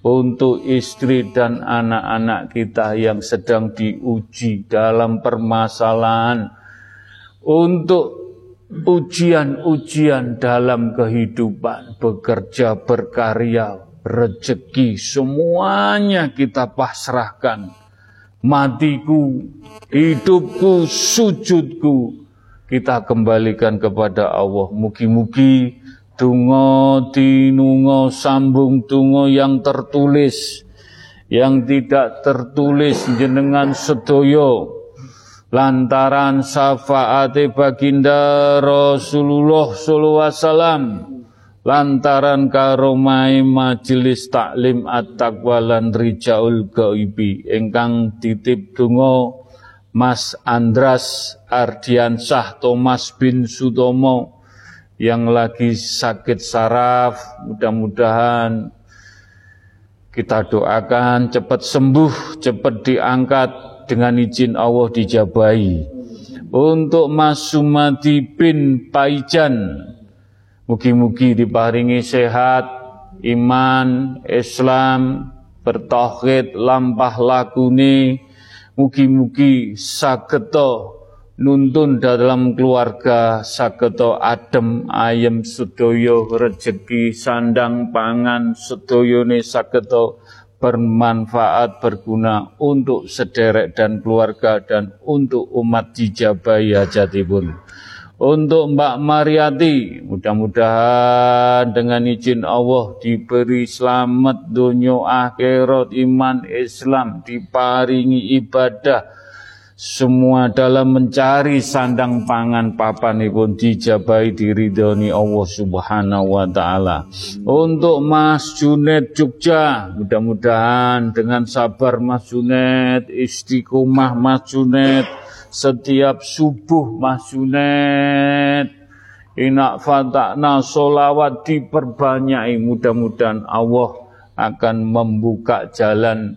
untuk istri dan anak-anak kita yang sedang diuji dalam permasalahan untuk ujian-ujian dalam kehidupan bekerja berkarya rezeki semuanya kita pasrahkan. Matiku, hidupku, sujudku kita kembalikan kepada Allah. Mugi-mugi tungo tinungo sambung tungo yang tertulis yang tidak tertulis jenengan sedoyo lantaran syafaate baginda Rasulullah sallallahu alaihi wasallam. Lantaran karomai majelis taklim at-taqwa lan rijaul gaibi. Ingkang titip donga Mas Andras Ardiansah Thomas bin Sutomo. Yang lagi sakit saraf mudah-mudahan kita doakan cepat sembuh cepat diangkat dengan izin Allah dijabai untuk Mas Sumati bin Paijan Mugi-mugi diparingi sehat, iman, Islam, bertauhid, lampah lakuni. Mugi-mugi sageto nuntun dalam keluarga sageto adem ayem sedoyo rezeki sandang pangan sedoyone sageto bermanfaat berguna untuk sederek dan keluarga dan untuk umat dijabai hajatipun untuk Mbak Mariati. Mudah-mudahan dengan izin Allah diberi selamat dunia akhirat iman Islam diparingi ibadah semua dalam mencari sandang pangan papan pun dijabai diridhoni Allah Subhanahu wa taala. Untuk Mas Junet Jogja, mudah-mudahan dengan sabar Mas Junet, istiqomah Mas Junet, setiap subuh masunet inak fatakna solawat diperbanyai mudah-mudahan Allah akan membuka jalan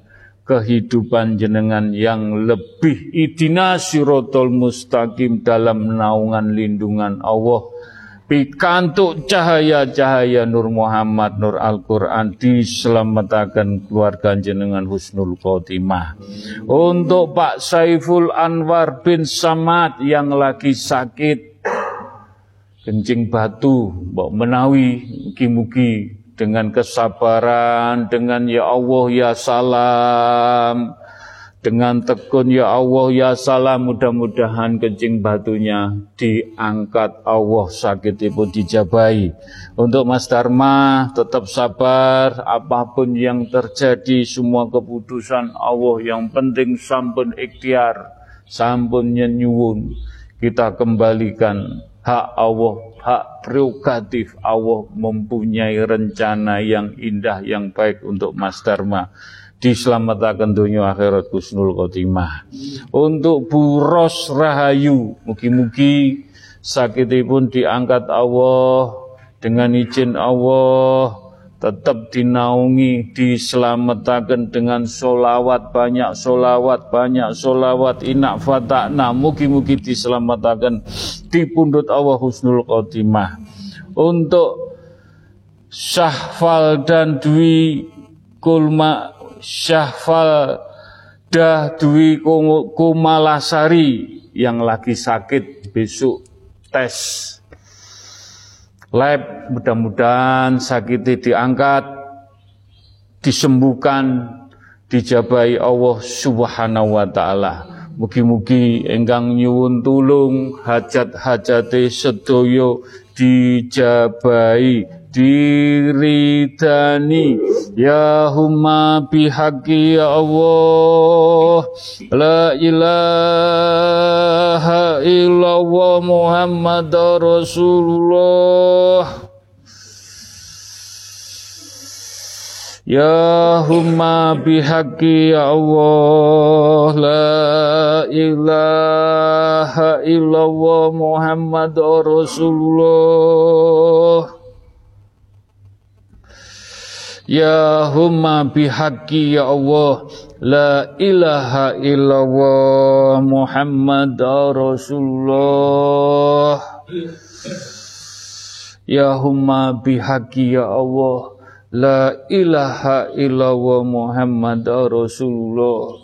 kehidupan jenengan yang lebih idina sirotol mustaqim dalam naungan lindungan Allah. Pikantuk cahaya-cahaya Nur Muhammad Nur Al-Quran diselamatkan keluarga jenengan Husnul Khotimah. Untuk Pak Saiful Anwar bin Samad yang lagi sakit kencing batu Mbok menawi mugi-mugi dengan kesabaran dengan ya Allah ya salam. Dengan tekun ya Allah ya salam. Mudah-mudahan kencing batunya diangkat Allah sakit ibu dijabai. Untuk Mas Dharma tetap sabar. Apa pun yang terjadi semua keputusan Allah yang penting sampun ikhtiar sampun nyenyuwun. Kita kembalikan hak Allah hak prerogatif Allah mempunyai rencana yang indah yang baik untuk Mas Dharma diselamatkan dunia akhirat kusnul khotimah. Untuk buros rahayu, mugi-mugi sakitipun diangkat Allah, dengan izin Allah tetap dinaungi, diselamatkan dengan solawat, banyak solawat, banyak solawat, inak fatakna, mugi-mugi diselamatkan di pundut Allah Husnul Khotimah. Untuk Syahfal dan Dwi Kulma Syahfal dah Dwi Kumalasari yang lagi sakit besok tes lab mudah-mudahan sakitnya diangkat disembuhkan dijabai Allah Subhanahu wa taala. Mugi-mugi enggang nyuwun tulung hajat-hajate sedoyo dijabai diridani ya humma bihaqi ya Allah. La ilaha illallah Muhammad Rasulullah. Ya humma bihaqi ya Allah. La ilaha illallah Muhammad Rasulullah Ya humma bihaqi ya Allah. La ilaha illallah Muhammad Rasulullah. Ya humma bihaqi ya Allah. La ilaha illallah Muhammad Rasulullah.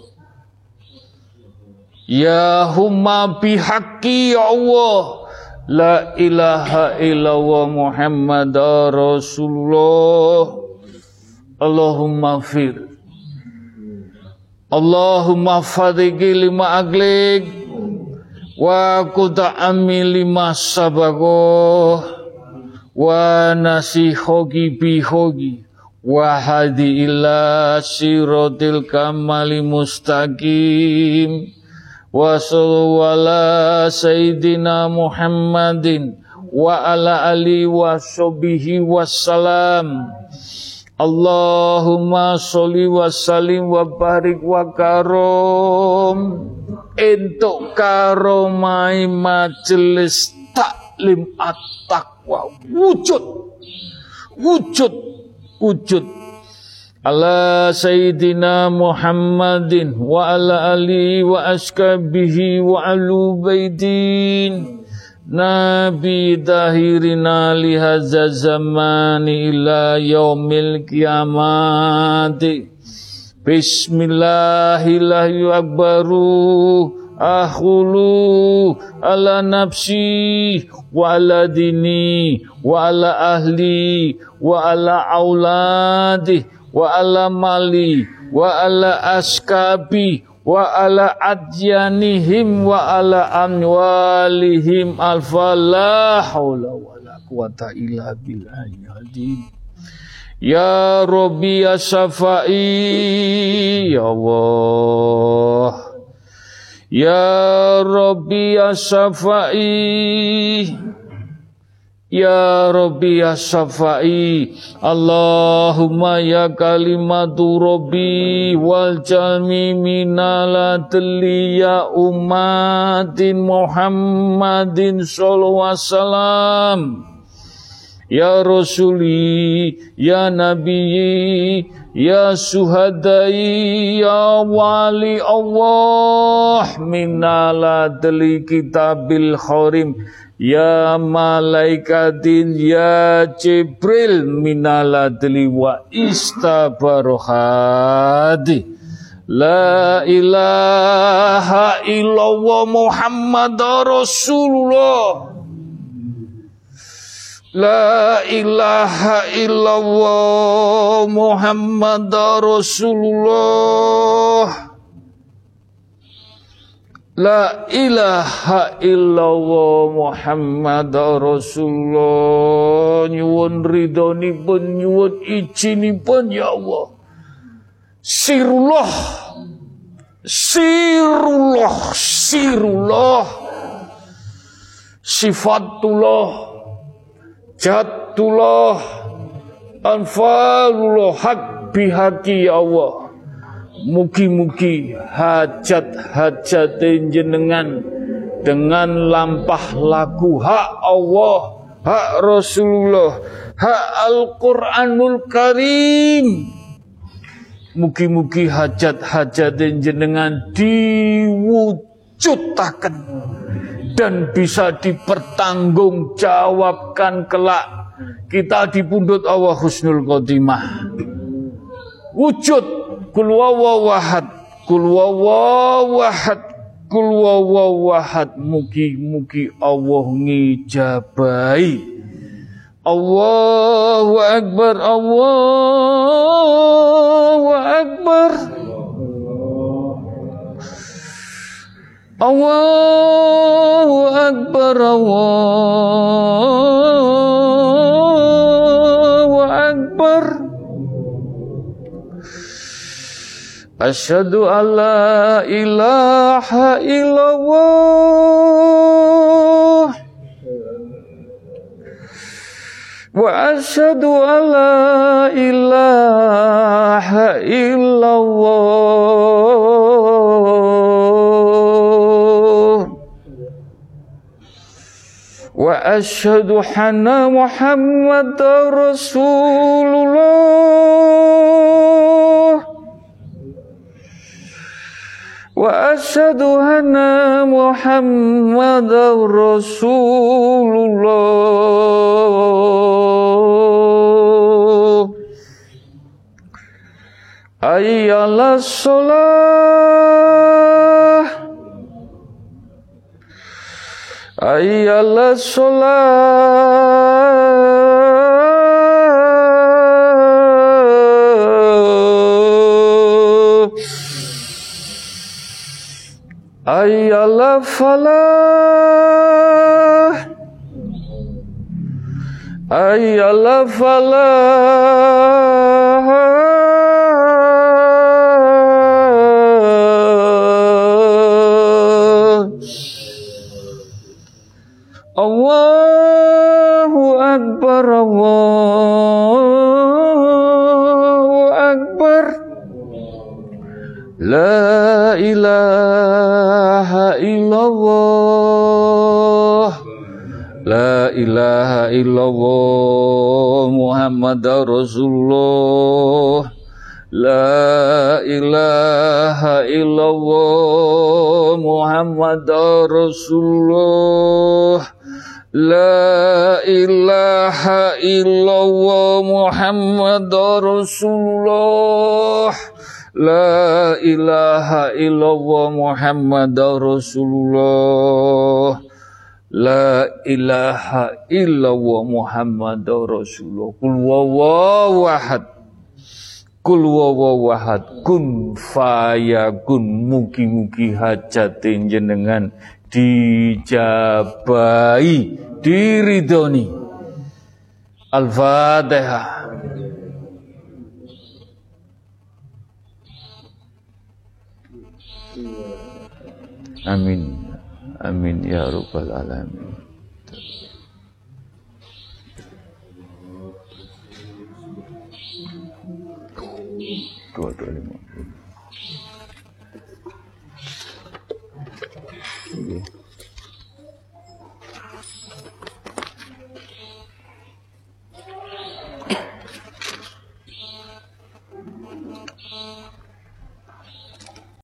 Ya humma bihaqi ya Allah. La ilaha illallah Muhammad Rasulullah Allahumma fir. Allahumma fadiki lima aglik. Wa kuta'ami lima sabagoh. Wa nasihogi bihogi. Wa hadi ila sirotil kamali mustaqim. Wa ala sayyidina Muhammadin Wa ala ali wa sobihi wassalam Allahumma sholli wa salim wa barik wa karom. Entuk karomai majelis taklim at-taqwa. Wujud. Wujud. Wujud. Ala Sayyidina Muhammadin Wa ala ali wa askabihi wa alu baidin Nabi dahirina lihaza zamani ila yaumil kiamati. Bismillahirrahmanirrahim. Akbaru akhulu ala nafsi wa ala dini wa ala ahli wa ala auladi wa ala mali wa ala askabi wa ala adyanihim wa ala amwalihim alfa la hawla wa la quwata illa billahi azim Ya Rabbi ya Safai Ya Allah Ya Rabbi ya Safai Ya Rabbi ya Safai Allahumma ya kalimatu Rabbi wal jalmi minala ya umatin Muhammadin sallallahu wasallam. Ya Rasuli, Ya Nabi, Ya Suhadai, Ya Wali Allah, minala deli kitabil khorim, Ya malaikatin ya Jibril minaladli wa istabarohadi. La ilaha illallah Muhammad Rasulullah. La ilaha illallah Muhammad Rasulullah La ilaha illallah Muhammad Rasulullah. Nyuwun ridhoni pun nyuwun izini pun ya Allah. Sirullah. Sirullah. Sirullah. Sifatullah. Jatullah. Anfalullah. Hak bihaki ya Allah Mugi-mugi hajat-hajat jenengan dengan lampah laku hak Allah hak Rasulullah, hak Al-Qur'anul Karim. Mugi-mugi hajat-hajat jenengan diwujudaken dan bisa dipertanggungjawabkan kelak kita dipundut Allah husnul khotimah. Wujud kul wawahad kul wawahad kul wawahad mugi-mugi Allah ngijabai Allahu Akbar Allahu Akbar. Allahu Akbar Allahu Akbar Asyhadu an la ilaha illallah Wa asyhadu an la ilaha illallah Wa asyhadu anna Muhammadar Rasulullah وأشهد أن محمدا رسول الله. أي على الصلاة أي على الصلاة أي على الفلاح أي على الفلاح الله أكبر الله La ilaha illallah. La ilaha illallah Muhammad Rasulullah. La ilaha illallah Muhammad Rasulullah. La ilaha illallah Muhammad Rasulullah. La ilaha illallah Muhammad Rasulullah. La ilaha illallah Muhammad Rasulullah. Kul wawaw ahad. Kul wawaw ahad. Kun Mugi-mugi hajatin jenengan Dijabai Diridoni Al-Fatihah. Amin Amin ya rabbal alamin dua dua lima Oke.